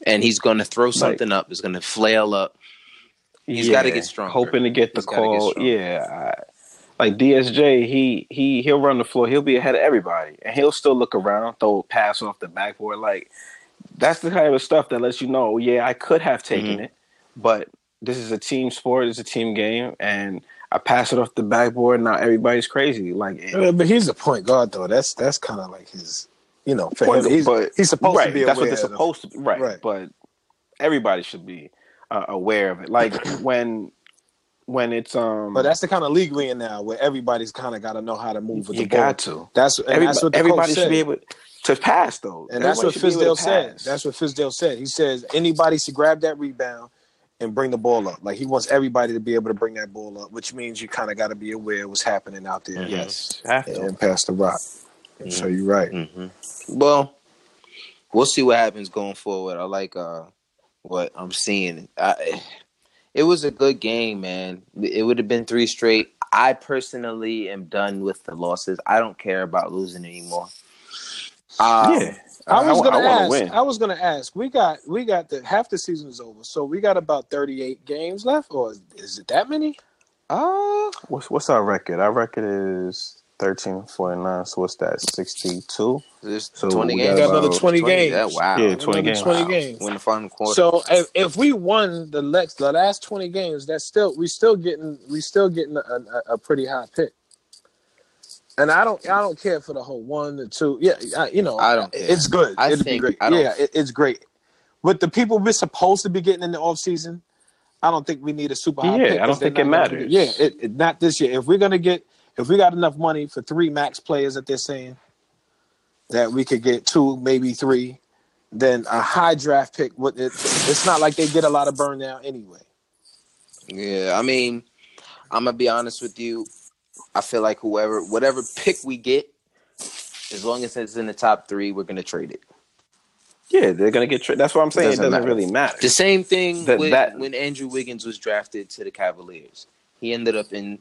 and he's going to throw something up. He's going to flail up. He's gotta get stronger. Hoping to get the He's gotta get call. yeah. Like DSJ, he he he'll run the floor. He'll be ahead of everybody, and he'll still look around, throw a pass off the backboard. Like that's the kind of stuff that lets you know, yeah, I could have taken Mhm. it, but this is a team sport. It's a team game, and I pass it off the backboard. Now everybody's crazy. Like, it- Uh, But he's a point guard, though. That's that's kind of like his, you know, Point- him. He's, but- he's supposed right, to be that's what they're supposed to be. Right, Right. but everybody should be uh, aware of it. Like when when it's um, But that's the kind of league we're in now, where everybody's kind of got to know how to move with you the ball. got to. That's Everybody, that's what the everybody should said. be able to pass though, and that's what Everybody should be able Fizdale said. That's what Fizdale said. He says anybody should grab that rebound and bring the ball up. Like he wants everybody to be able to bring that ball up, which means you kind of got to be aware of what's happening out there. yes, have to. and pass the rock. And So you're right. hmm Well, we'll see what happens going forward. I like uh, what I'm seeing. I, it was a good game, man. It would have been three straight. I personally am done with the losses. I don't care about losing anymore. Um, yeah, I was gonna wanna ask. win. I was gonna ask. We got we got the half the season is over, so we got about 38 games left, or is, is it that many? Uh, What's what's our record? Our record is thirteen forty nine. So what's that? Sixty two. So 20 we games. got another 20 games. Yeah, wow. Yeah, 20 Another games. 20 Wow. games. Win the final quarter. So if, if we won the next the last 20 games, that's still we still getting we still getting a, a, a pretty high pick. And I don't I don't care for the whole one the two. Yeah, I, you know, I don't care. It's good. I It'd be think- great. I don't- Yeah, it, it's great. With the people we're supposed to be getting in the off season, I don't think we need a super high Yeah, pick Yeah, I don't 'cause they're think it not gonna matters. get- Yeah, it, it, not this year. If we're gonna get if we got enough money for three max players that they're saying that we could get two, maybe three, then a high draft pick would it, it's not like they get a lot of burn down anyway. Yeah, I mean, I'm gonna be honest with you. I feel like whoever, whatever pick we get, as long as it's in the top three, we're gonna trade it. Yeah, they're gonna get. Tra- that's what I'm saying. Doesn't it doesn't matter. really matter. The same thing That- with that- when Andrew Wiggins was drafted to the Cavaliers. He ended up in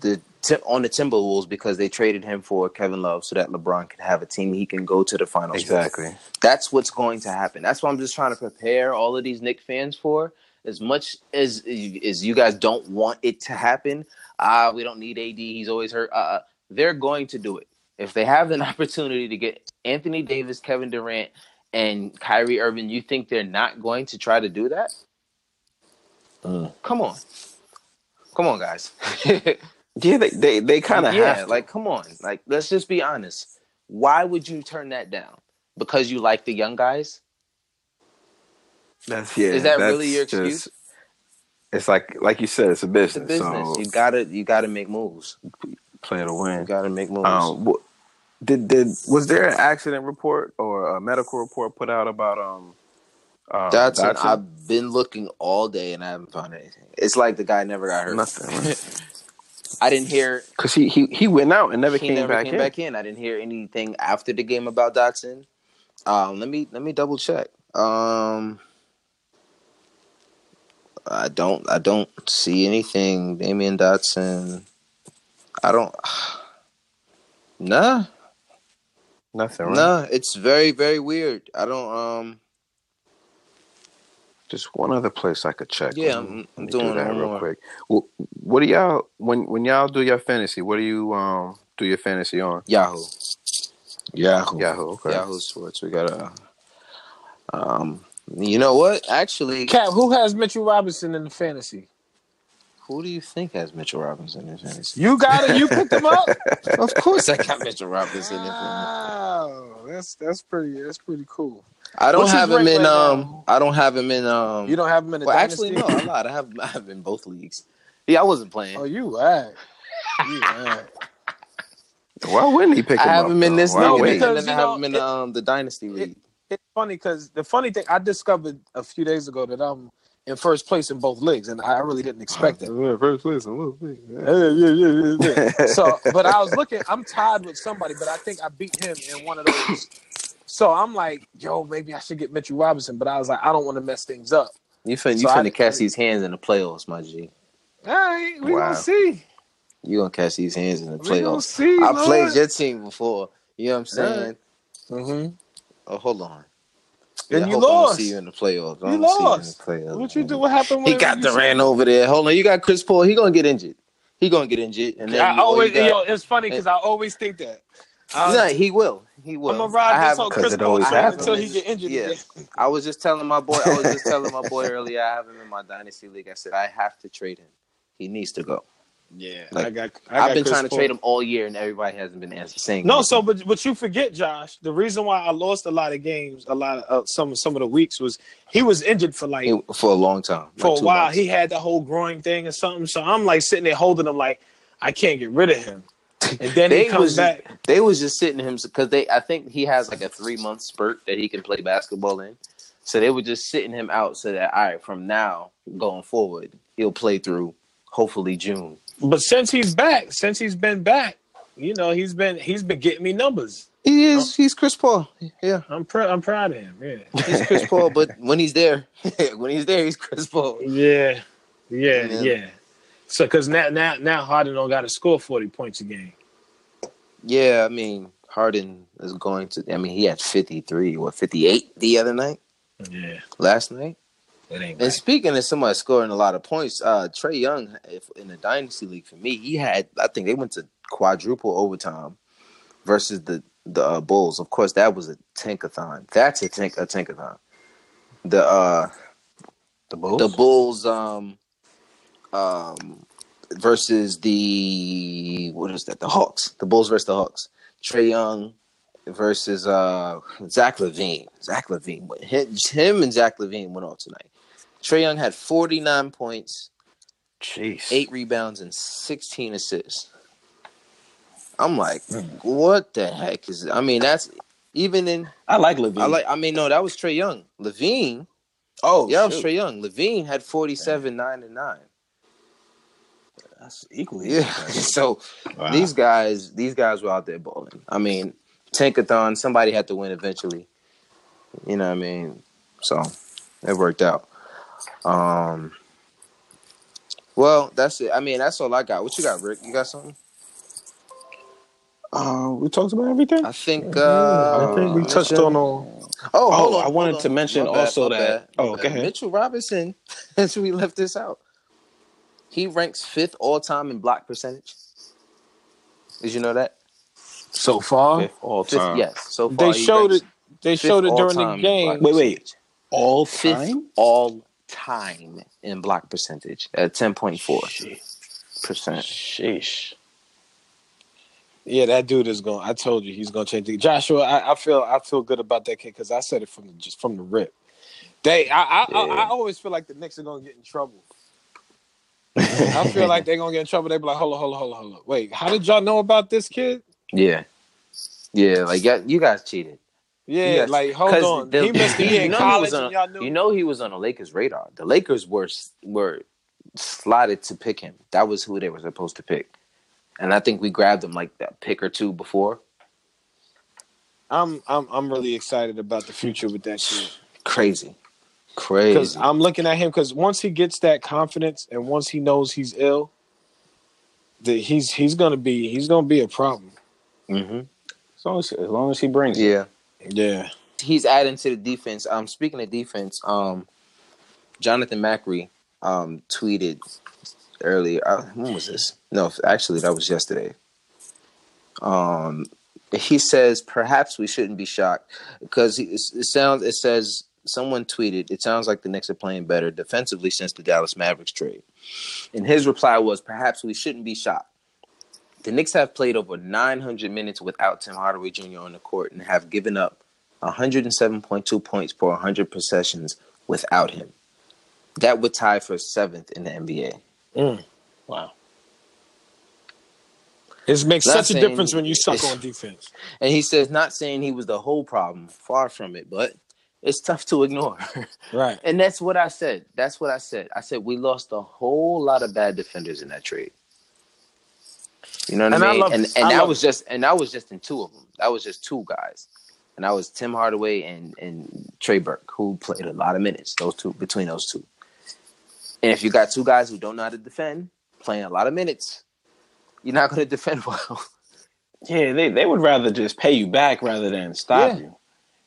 the on the Timberwolves because they traded him for Kevin Love so that LeBron can have a team he can go to the finals. with. exactly. That's what's going to happen. That's what I'm just trying to prepare all of these Knick fans for. As much as as you guys don't want it to happen, ah, we don't need AD. He's always hurt. Uh, they're going to do it if they have an opportunity to get Anthony Davis, Kevin Durant, and Kyrie Irving. You think they're not going to try to do that? Come on, come on, guys. Yeah, they they, they kind of yeah, like come on, like let's just be honest. Why would you turn that down? Because you like the young guys? That's yeah. Is that really your just- excuse? It's like like you said, it's a It's business. a business. So you gotta you gotta make moves. play to win. You gotta make moves. Um, did did was there an accident report or a medical report put out about um? um Dotson, Dotson? I've been looking all day and I haven't found anything. It's like the guy never got hurt. Nothing. I didn't hear Because he, he he went out and never he came never back came in. back in. I didn't hear anything after the game about Dotson. Um, let me let me double check. Um, I don't I don't see anything. Damyean Dotson. I don't. Nah, Nothing. Right? nah. It's very very weird. I don't. Um. Just one other place I could check. Yeah, me- I'm- I'm doing do that real more. quick. Well, what do y'all when when y'all do your fantasy? What do you um do your fantasy on? Yahoo. Yahoo. Yahoo. Okay. Yahoo Sports. We got a. Um. You know what? Actually, Cap, who has Mitchell Robinson in the fantasy? who do you think has Mitchell Robinson in the fantasy? You got it. You picked him up. of course, I got Mitchell Robinson in fantasy. Wow, that's that's pretty that's pretty cool. I don't What's have him in right um. now? I don't have him in um. You don't have him in the Well, dynasty. actually, no. I lied. I have I have him in both leagues. Yeah, I wasn't playing. Oh, you right. You right. Why wouldn't he pick I him have up? him in this league, and because, then I have him in um the dynasty league. It's funny because the funny thing I discovered a few days ago that I'm in first place in both leagues, and I really didn't expect that. First place. look, Yeah, yeah, yeah, yeah, yeah. so, but I was looking. I'm tied with somebody, but I think I beat him in one of those. So I'm like, yo, maybe I should get Mitchell Robinson, but I was like, I don't want to mess things up. You fin you So I- finna catch these hands in the playoffs, my G. All right, we Wow. gonna see. You gonna catch these hands in the We gonna playoffs. see. I Lord. played your team before. You know what I'm saying? Mm-hmm. Oh, hold on. And I you I don't lost. see you in the playoffs. I You don't see lost. in the playoffs, What you do? What happened? He got you Durant over there. Hold on, you got Chris Paul. He gonna get injured. He gonna get injured, and then I you- always, got- yo, it's funny because I always think that. Uh, Nah, he will. He will. I'm gonna I ride have- this on 'Cause Chris Paul always train happens. until he get injured Yeah. again. I was just telling my boy. I was just telling my boy earlier. I have him in my dynasty league. I said I have to trade him. He needs to go. Yeah, Like, I got. I I've got been Chris trying to Paul. trade him all year, and everybody hasn't been answering. Saying No, anything. so but but you forget, Josh. The reason why I lost a lot of games, a lot of uh, some some of the weeks was he was injured for like He- for a long time, for a while. months. He had the whole growing thing or something. So I'm like sitting there holding him, like I can't get rid of him. And then he They comes was back. they was just sitting him because they I think he has like a three month spurt that he can play basketball in. So they were just sitting him out so that all right, from now going forward, he'll play through hopefully June. But since he's back, since he's been back, you know he's been he's been getting me numbers. He is he's Chris Paul. Yeah. I'm pr- I'm proud of him. Yeah, He's Chris Paul, but when he's there, when he's there, he's Chris Paul. yeah, yeah, Yeah. yeah. So because now now now Harden don't got to score 40 points a game. Yeah, I mean Harden is going to. I mean he had fifty three or fifty eight the other night, Yeah, last night. It ain't. And Right. speaking of somebody scoring a lot of points, uh Trae Young, if in the dynasty league for me, he had. I think they went to quadruple overtime versus the the uh, Bulls. Of course, that was a tankathon. That's a tank a tankathon. The uh The Bulls. the Bulls um um versus the what is that? The Hawks. The Bulls versus the Hawks. Trae Young versus uh Zach LaVine. Zach LaVine. him and Zach LaVine went off tonight. Trae Young had 49 points, Jeez. eight rebounds, and 16 assists. I'm like, what the heck is I mean, that's even in I like LaVine. I like I mean, no, that was Trae Young. LaVine Oh, yeah, it was. Trae Young. LaVine had 47, 9, and 9. That's equally. Yeah. so Wow. these guys, these guys were out there balling. I mean, Tankathon, somebody had to win eventually. You know what I mean? So it worked out. Um well, that's it. I mean, that's all I got. What you got, Rick? You got something? Uh, we talked about everything. I think uh I think we touched on all. Oh, hold Oh, on, I wanted hold to mention bad, also that- bad, oh, my go ahead. Mitchell Robinson. That's we left this out. He ranks fifth all time in block percentage. Did you know that? So far, Fifth all Fifth, time. yes. So far, they showed it. They showed it during the game. Wait, wait. percentage. All Fifth all time in block percentage at ten point four percent. Sheesh. Yeah, that dude is going. I told you he's going to change. The, Joshua, I, I feel I feel good about that kid because I said it from the, just from the rip. They, I, I, I, I always feel like the Knicks are going to get in trouble. I feel like they're going to get in trouble. They be like, hold on, hold on, hold on, hold on. Wait, how did y'all know about this kid? Yeah, yeah. Like yeah, you guys cheated. Yeah, Yes, like hold on. the- he missed the year in you know he college, was on- y'all knew. You know he was on the Lakers' radar. The Lakers were were slotted to pick him. That was who they were supposed to pick. And I think we grabbed him like that pick or two before. I'm, I'm, I'm really excited about the future with that kid. Crazy, Because crazy. I'm looking at him because once he gets that confidence and once he knows he's ill, that he's he's gonna be he's gonna be a problem. Mm-hmm. As long as, as long as he brings it. Yeah, he's adding to the defense. Um, speaking of defense, um, Jonathan Macri um tweeted earlier. Uh, when was this? No, actually, that was yesterday. Um, he says perhaps we shouldn't be shocked because it sounds. It says someone tweeted. It sounds like the Knicks are playing better defensively since the Dallas Mavericks trade. And his reply was, perhaps we shouldn't be shocked. The Knicks have played over 900 minutes without Tim Hardaway Jr. on the court and have given up 107.2 points per 100 possessions without him. That would tie for seventh in the NBA. Mm. Wow. It makes Not such a difference when you suck on defense. And he says, not saying he was the whole problem, far from it, but it's tough to ignore. Right. and that's what I said. That's what I said. I said we lost a whole lot of bad defenders in that trade. You know what And I I mean? love- and and I that love- was just and that was just in two of them. That was just two guys. And that was Tim Hardaway and and Trey Burke, who played a lot of minutes. Those two between those two. And if you got two guys who don't know how to defend, playing a lot of minutes, you're not going to defend well. Yeah, they, they would rather just pay you back rather than stop Yeah. you.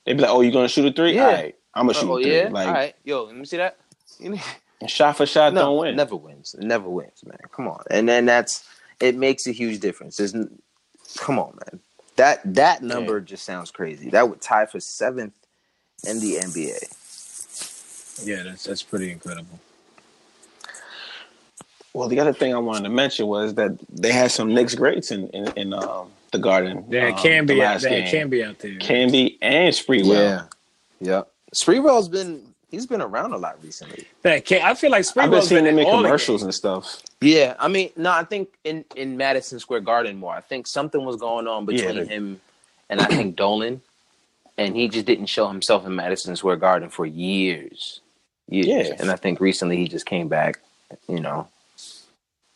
They'd be like, "Oh, you're gonna shoot a three? Yeah. All right, I'm gonna uh, shoot Oh three. yeah, Like all right. Yo, let me see that. Shot for shot, no, don't win. never wins. It never wins, man. Come on, and then that's it makes a huge difference. There's, n- come on, man. That that number just sounds crazy. That would tie for seventh in the NBA. Yeah, that's that's pretty incredible. Well, the other thing I wanted to mention was that they had some Knicks greats in in, in um, the Garden. Yeah, um, can be out last there game. can be out there. Camby and Sprewell. Yeah, yeah. Sprewell's been he's been around a lot recently. That can I feel like I've been seeing been them in commercials and stuff. Yeah, I mean, no, I think in in Madison Square Garden more. I think something was going on between Yeah, they- him and I think Dolan, and he just didn't show himself in Madison Square Garden for years. years. Yeah. and I think recently he just came back. You know,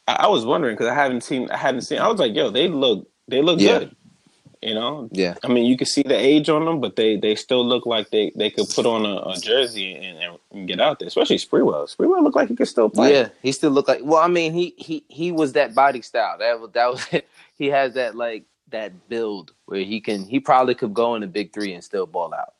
I, I was wondering because I haven't seen. I hadn't seen. I was like, yo, they look. They look Yeah. good. You know, yeah, I mean, you can see the age on them, but they they still look like they they could put on a, a jersey and, and get out there. Especially Sprewell. Sprewell looked like he could still play. yeah. He still looked like. Well, I mean, he he he was that body style. That was that was. he has that like that build where he can. He probably could go in the big three and still ball out.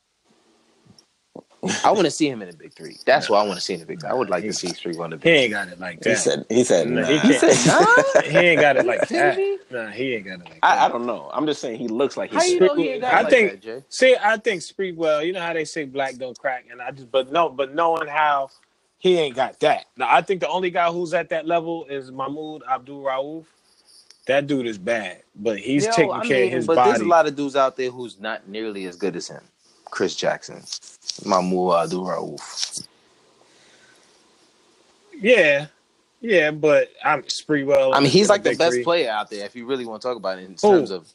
I want to see him in the big three. That's what I want to see in the big three. I would like to see Sprewell in the big. He ain't got it like He that. said. He said. Nah. he He said, "Nah." he ain't got it like that. Nah, he ain't got it like that. I, I don't know. I'm just saying he looks like he's. How he's. you know he ain't got it I like think- that, Jay? See, I think Sprewell, you know how they say black don't crack, and I just but no, but knowing how he ain't got that. Now I think the only guy who's at that level is Mahmoud Abdul Rauf. That dude is bad, but he's Yo, taking I care mean, of his but there's a lot of dudes out there who's not nearly as good as him. Chris Jackson, Mahmoud Abdul Rauf. yeah, yeah, but I'm Sprewell. I mean, he's like the best three. player out there if you really want to talk about it in terms of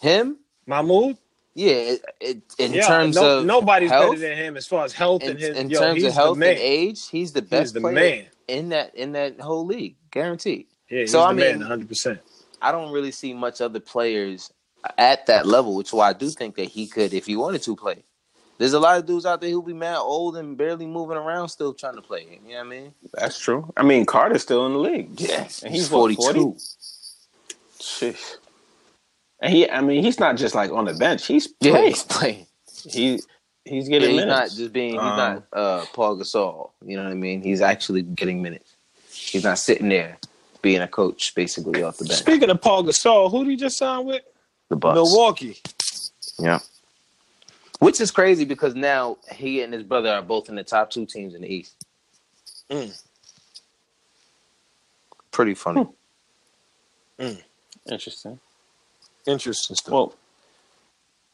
him. Mahmoud. Yeah, it, it, in Yeah, terms no- of nobody's health, better than him as far as health in, and his. in yo, terms he's of health and age, he's the he's best the player man. in that in that whole league, guaranteed. Yeah, he's So, the I man, mean- 100. percent I don't really see much other players at that level, which is why I do think that he could, if he wanted to, play. There's a lot of dudes out there who be mad old and barely moving around, still trying to play. You know what I mean? That's true. I mean, Carter's still in the league. Yes, and he's he's 42. 40? Sheesh. And he, I mean, he's not just like on the bench. He's Yeah, he's playing. He he's Yeah, getting he's not minutes. just being. He's Um, not uh, Pau Gasol. You know what I mean? He's actually getting minutes. He's not sitting there being a coach, basically off the bench. Speaking of Pau Gasol, who did he just sign with? The Bucks. Milwaukee. Yeah. Which is crazy because now he and his brother are both in the top two teams in the East. Mm. Pretty funny. Interesting. Interesting stuff. Well,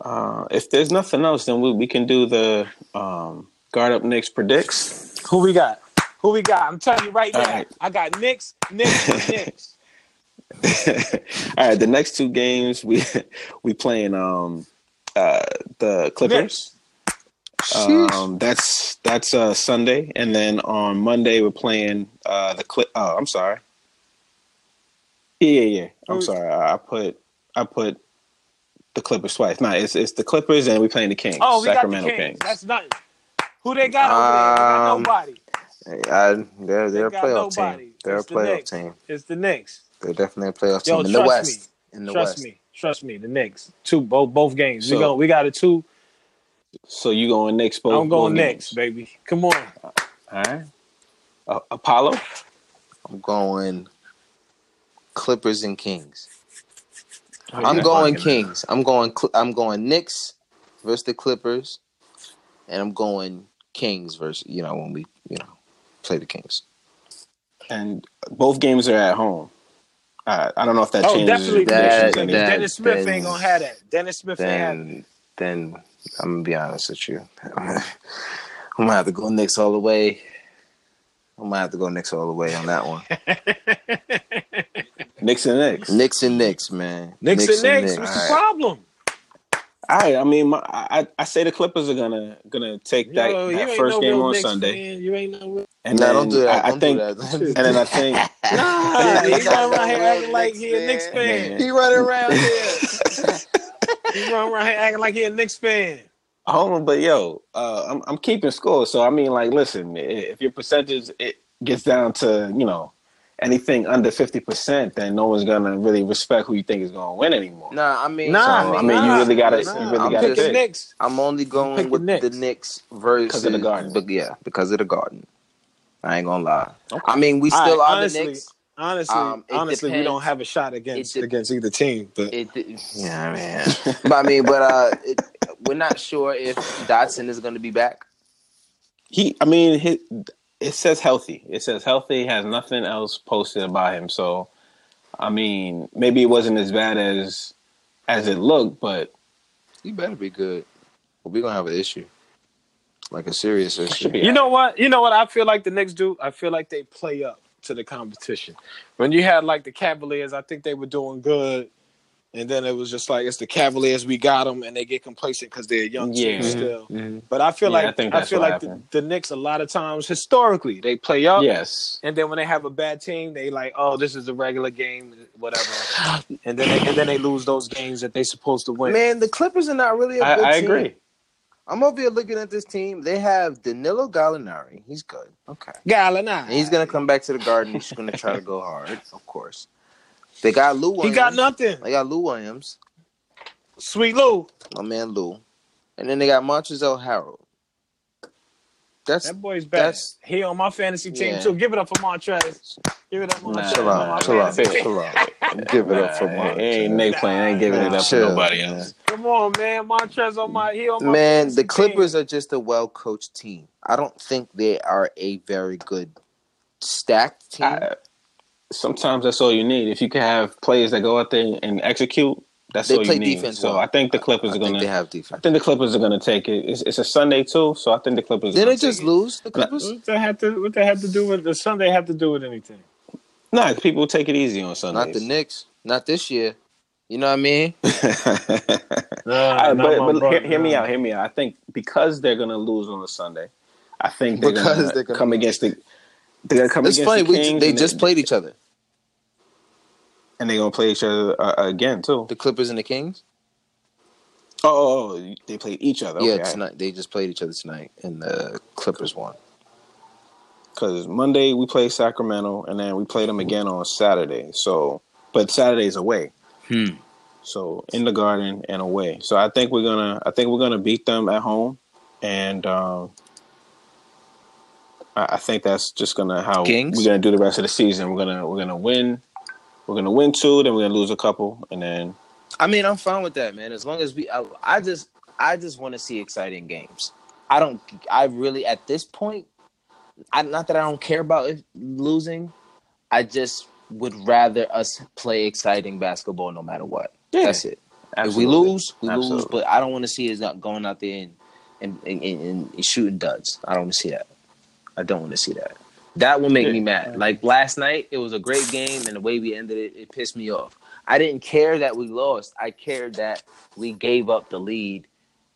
uh, if there's nothing else, then we, we can do the um, guard up Knicks predicts. Who we got? Who we got? I'm telling you right now. All right. I got Knicks, Knicks, Knicks. All right, the next two games we we playing um uh the Clippers. Um, that's that's uh Sunday, and then on Monday we're playing uh the Clip. Oh, I'm sorry. Yeah, yeah, yeah. I'm Who- sorry. I I put I put the Clippers twice. No, it's it's the Clippers, and we playing the Kings. Oh, we Sacramento got the Kings. Kings. That's not who they got over Um, there. They got nobody. I, they're they're a They got playoff nobody. team. They're It's a playoff Knicks. team. It's the Knicks. They're definitely a playoff Yo, team in the trust West. me. In the Trust West. me. Trust me. The Knicks. Two both both games. So- we go. We got a two. So you going Knicks? Both, I'm going both Knicks, games. baby. Come on. All right. Uh, Apollo. I'm going Clippers and Kings. Oh, I'm going Fucking hell. Kings. I'm going. Cl- I'm going Knicks versus the Clippers, and I'm going Kings versus you know when we you know play the Kings. and both games are at home. Uh, I don't know if that Oh, changes definitely. your That- Dennis, that- Dennis Smith then- ain't gonna have that. Dennis Smith ain't have Then then I'm gonna be honest with you. I'm gonna have to go Knicks all the way. I'm gonna have to go Knicks all the way on that one. Knicks and Knicks. Knicks and Knicks, man. Knicks, and Knicks. What's All the right. problem? All right. I mean, my, I I say the Clippers are gonna gonna take that, Yo, you that ain't first no game real on Knicks Sunday, fan. You ain't no. Real... and No, then don't do that. I, I Don't think, do that. and then I think, Nah, he's running around here acting like he a Knicks Knicks fan. Man. He running around here. He running around here acting like he a Knicks fan. hold on, but yo, uh, I'm I'm keeping score. So I mean, like, listen, if your percentage it gets down to you know anything under fifty percent, then no one's gonna really respect who you think is gonna win anymore. Nah, I mean, Nah, So, I mean, you really gotta, nah, you really I'm gotta just- Pick the. Knicks. I'm only going Pick the with Knicks. the Knicks versus Because of the Garden. But yeah, because of the Garden. I ain't gonna lie. I mean, we still right, are honestly, the Knicks. Honestly, Um, it honestly, we don't have a shot against de- against either team. But It, yeah, man. but I mean, but uh, it, we're not sure if Dotson is going to be back. He, I mean, he, it says healthy. It says healthy. Has nothing else posted about him. So, I mean, maybe it wasn't as bad as as it looked, but You better be good. Well, we're gonna have an issue, like a serious issue. should be. you know what? You know what? I feel like the Knicks do. I feel like they play up to the competition. When you had like the Cavaliers, I think they were doing good, and then it was just like it's the Cavaliers. We got them, and they get complacent because they're a young team Yeah. Mm-hmm. still. Mm-hmm. But I feel Yeah, like I, think that's feel like the, happened. the Knicks a lot of times historically they play up. Yes. And then when they have a bad team, they like, oh, this is a regular game, whatever. And then they, and then they lose those games that they supposed to win. Man, the Clippers are not really a I, good I team. agree. I'm over here looking at this team. They have Danilo Gallinari. He's good. Okay. Gallinari. And he's gonna come back to the Garden. He's gonna try to go hard, of course. They got Lou Williams. He got nothing. They got Lou Williams, Sweet Lou. my man Lou, and then they got Montrezl Harrell. That's That boy's bad. He on my fantasy team Yeah. too. Give it up for Montrez. Give it up, Nah, Montrez. chill on my out, chill out, chill out. Give it up for Nah, Montrez. Ain't Nick playing. Ain't giving it up Chill, for nobody man. else. Come on, man. Montrez on my he on my Man, the Clippers team. are just a well coached team. I don't think they are a very good stacked team. I- sometimes that's all you need. If you can have players that go out there and execute, that's they all play you need. defense so well. I think the Clippers I are gonna. they have I think the Clippers are gonna take it. It's, it's a Sunday too, so I think the Clippers. are Did gonna they just take it. lose the Clippers? What they have to what they have to do with the Sunday have to do with anything. Nah, people take it easy on Sundays. Not the Knicks. Not this year. You know what I mean? Nah, but but brother, hear, hear me out. Hear me out. I think because they're gonna lose on a Sunday, I think they're Because gonna they're gonna come lose. against the. They're gonna come It's against funny. the We, they and just played each other. and they're gonna play each other uh, again too. The Clippers and the Kings. Oh, oh, oh, they played each other. Yeah, Okay. tonight they just played each other tonight, and the Clippers won. Because Monday we play Sacramento, and then we played them again on Saturday. So, but Saturday's away. Hmm. So in the Garden and away. So I think we're gonna. I think we're gonna beat them at home, and um, I, I think that's just gonna how Kings? we're gonna do the rest of the season. We're gonna we're gonna win. We're gonna win two, then we're gonna lose a couple, and then I mean, I'm fine with that, man. As long as we, I, I just, I just want to see exciting games. I don't, I really, at this point, I not that I don't care about losing. I just would rather us play exciting basketball no matter what. Yeah, That's it. absolutely. If we lose, we lose. But I don't want to see us not going out there and and, and, and, and shooting duds. I don't want to see that. I don't want to see that. That will make Yeah. me mad. Like last night, it was a great game, and the way we ended it, it pissed me off. I didn't care that we lost. I cared that we gave up the lead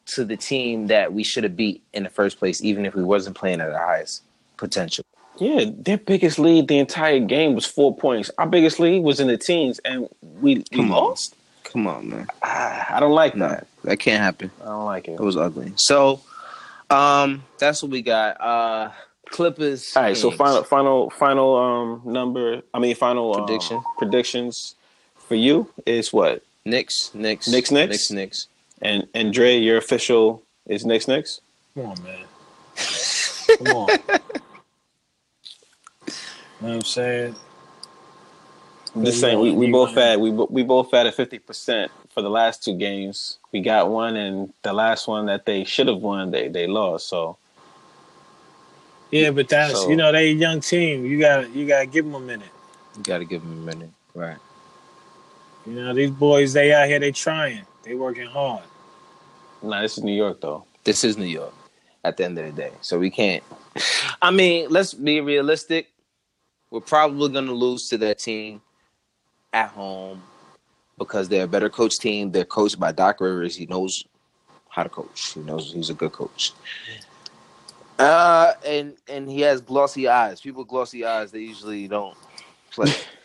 to the team that we should have beat in the first place, even if we wasn't playing at our highest potential. Yeah, their biggest lead the entire game was four points. Our biggest lead was in the teens, and we, we Come on. lost. Come on, man. Ah, I don't like No, that. that can't happen. I don't like it. It was ugly. So, um, that's what we got. Uh, Clippers. All right, so final, final, final um number. I mean, final um, predictions for you is what? Knicks, Knicks, Knicks, Knicks? Knicks, Knicks. And and Dre, your official is Knicks, Knicks. Come on, man. Come on. You know what I'm saying? I'm just saying we, we both had we bo- we both had a fifty percent for the last two games. We got one, and the last one that they should have won, they they lost. So Yeah, but that's So- you know they a young team. You got to you got to give them a minute. You got to give them a minute, right? You know these boys they out here they trying. They working hard. nah, this is New York though. This is New York. At the end of the day, so we can't. I mean, let's be realistic. We're probably going to lose to that team at home because they're a better coach team. They're coached by Doc Rivers. He knows how to coach. He knows he's a good coach. Uh, and and he has glossy eyes. People with glossy eyes, they usually don't play.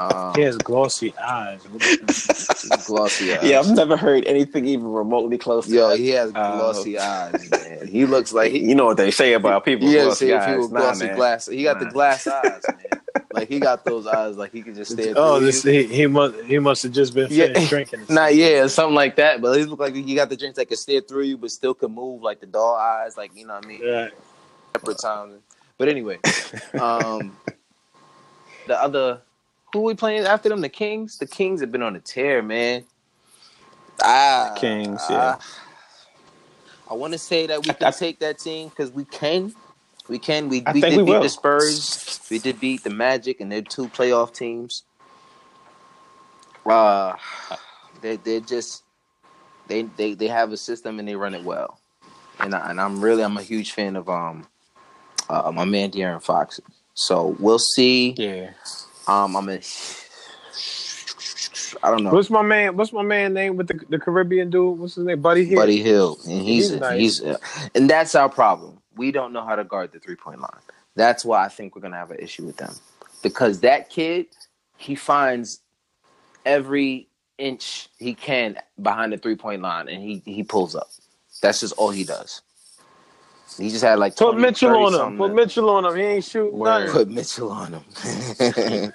Um, He has glossy eyes. glossy eyes. Yeah, I've never heard anything even remotely close to Yo, that. he has Uh, glossy eyes, man. He looks like he. you know what they say about people. with Yeah, glossy see eyes. he was Nah, glossy man. glass. He got the glass eyes, man. Like he got those eyes, like he could just stare. Oh, through this you. he, he must he must have just been Yeah. drinking. Not yeah, something like that. But he look like he got the drinks that could stare through you, but still could move, like the doll eyes, like you know what I mean. Yeah. Separate times. But anyway, um, the other who we playing after them? The Kings. The Kings have been on a tear, man. Ah, Kings, yeah. ah. I want to say that we can take that team because we can. We can. We, I we did we beat will. the Spurs. We did beat the Magic, and they're two playoff teams. Uh they they're just they they they have a system and they run it well. And I, and I'm really I'm a huge fan of um uh, my man De'Aaron Fox. So we'll see. Yeah. Um, I'm a I don't know. What's my man? What's my man name with the, the Caribbean dude? What's his name? Buddy Hield. Buddy Hield, and he's He's he's, nice. uh, and that's our problem. We don't know how to guard the three point line. That's why I think we're gonna have an issue with them because that kid he finds every inch he can behind the three point line and he he pulls up. That's just all he does. He just had like Put Mitchell on him. Put Mitchell on him. He ain't shooting Word. nothing. Put Mitchell on him.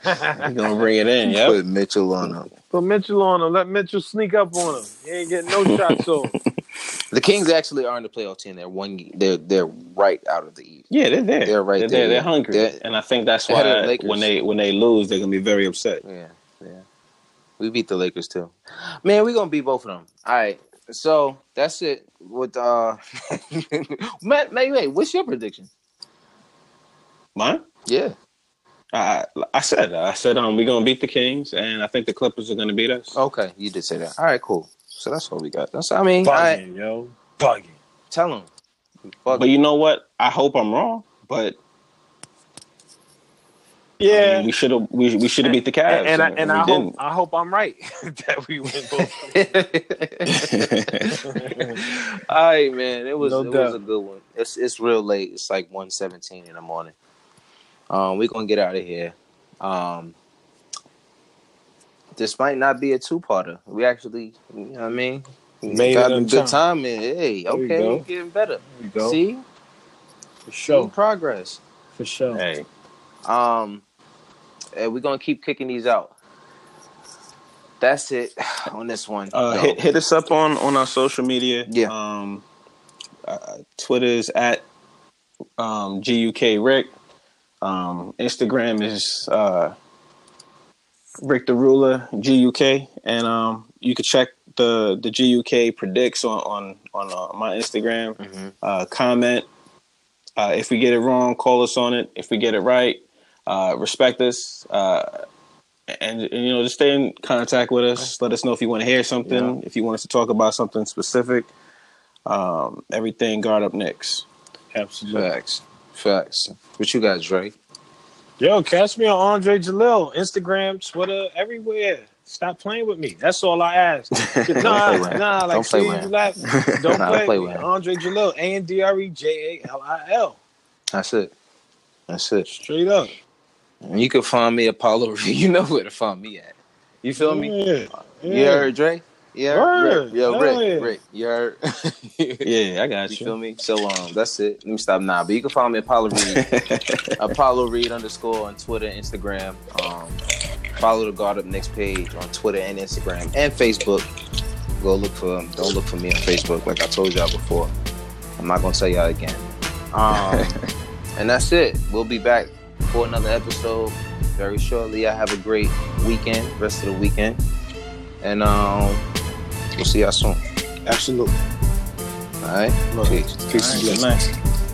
You gonna bring it in, yeah? Put Mitchell on him. Put Mitchell on him. Let Mitchell sneak up on him. He ain't getting no shots off. The Kings actually are in the playoff team. They're one. They're they're right out of the East. Yeah, they're there. They're right they're there, They're hungry, They're- and I think that's ahead of the why when they when they lose, they're gonna be very upset. Yeah, yeah. We beat the Lakers too. Man, we gonna beat both of them. All right. So that's it. With uh, Matt, Matt, wait, what's your prediction? Mine? Yeah. I I said I said um we're gonna beat the Kings, and I think the Clippers are gonna beat us. Okay, you did say that. All right, cool. So that's what we got. That's what I mean, Bugging, yo. Bugging. tell them. But you know what? I hope I'm wrong, but I Yeah. mean, we should have we, we should have beat the Cavs, and, and I and I hope didn't. I hope I'm right that we win both. all right, man. It was No it was a good one. It's it's real late. It's like 1.17 in the morning. Um, we're gonna get out of here. Um, this might not be a two-parter. We actually, you know what I mean, Made got a good time. time in. Hey, There we okay, go. we're getting better. There we go. See, For in sure. progress. For sure. Hey, Um, and we're gonna keep kicking these out. That's it on this one. uh, hit hit us up on on our social media. Yeah. Um, uh, Twitter is at um, guk rick. Um, Instagram is uh, Rick D Rula guk, and um, you can check the the guk predicts on on on uh, my Instagram. Mhm. Uh, comment uh, if we get it wrong, call us on it. If we get it right, uh, respect us. Uh, and, and, you know, just stay in contact with us. Let us know if you want to hear something, if you want us to talk about something specific. Um, everything guard up Knicks. Absolutely. Facts, facts. What you got, Dre? Yo, catch me on Andre Jalil, Instagram, Twitter, everywhere. Stop playing with me. That's all I ask. nah, play nah, like Don't play see, with you him. laugh. Don't Nah, play, play with with me. him. Andre Jalil, A N D R E J A L I L. That's it. That's it. Straight up. You can find me Apollo. You know where to find me at. You feel me? Yeah. You heard Dre? Yeah. Word. Rick. Yo, Rick. yeah. Rick. You heard? Yeah, I got You you. feel me? So um, that's it. Let me stop now. But you can follow me Apollo Reed, Apollo Reed underscore on Twitter, Instagram. Um, follow the Guard Up Knicks page on Twitter and Instagram and Facebook. Go look for Don't look for me on Facebook, like I told y'all before. I'm not gonna tell y'all again. Um, and that's it. We'll be back for another episode very shortly. I have a great weekend, rest of the weekend, and um, we'll see y'all soon. Absolutely. All right, peace. Peace blessings. night.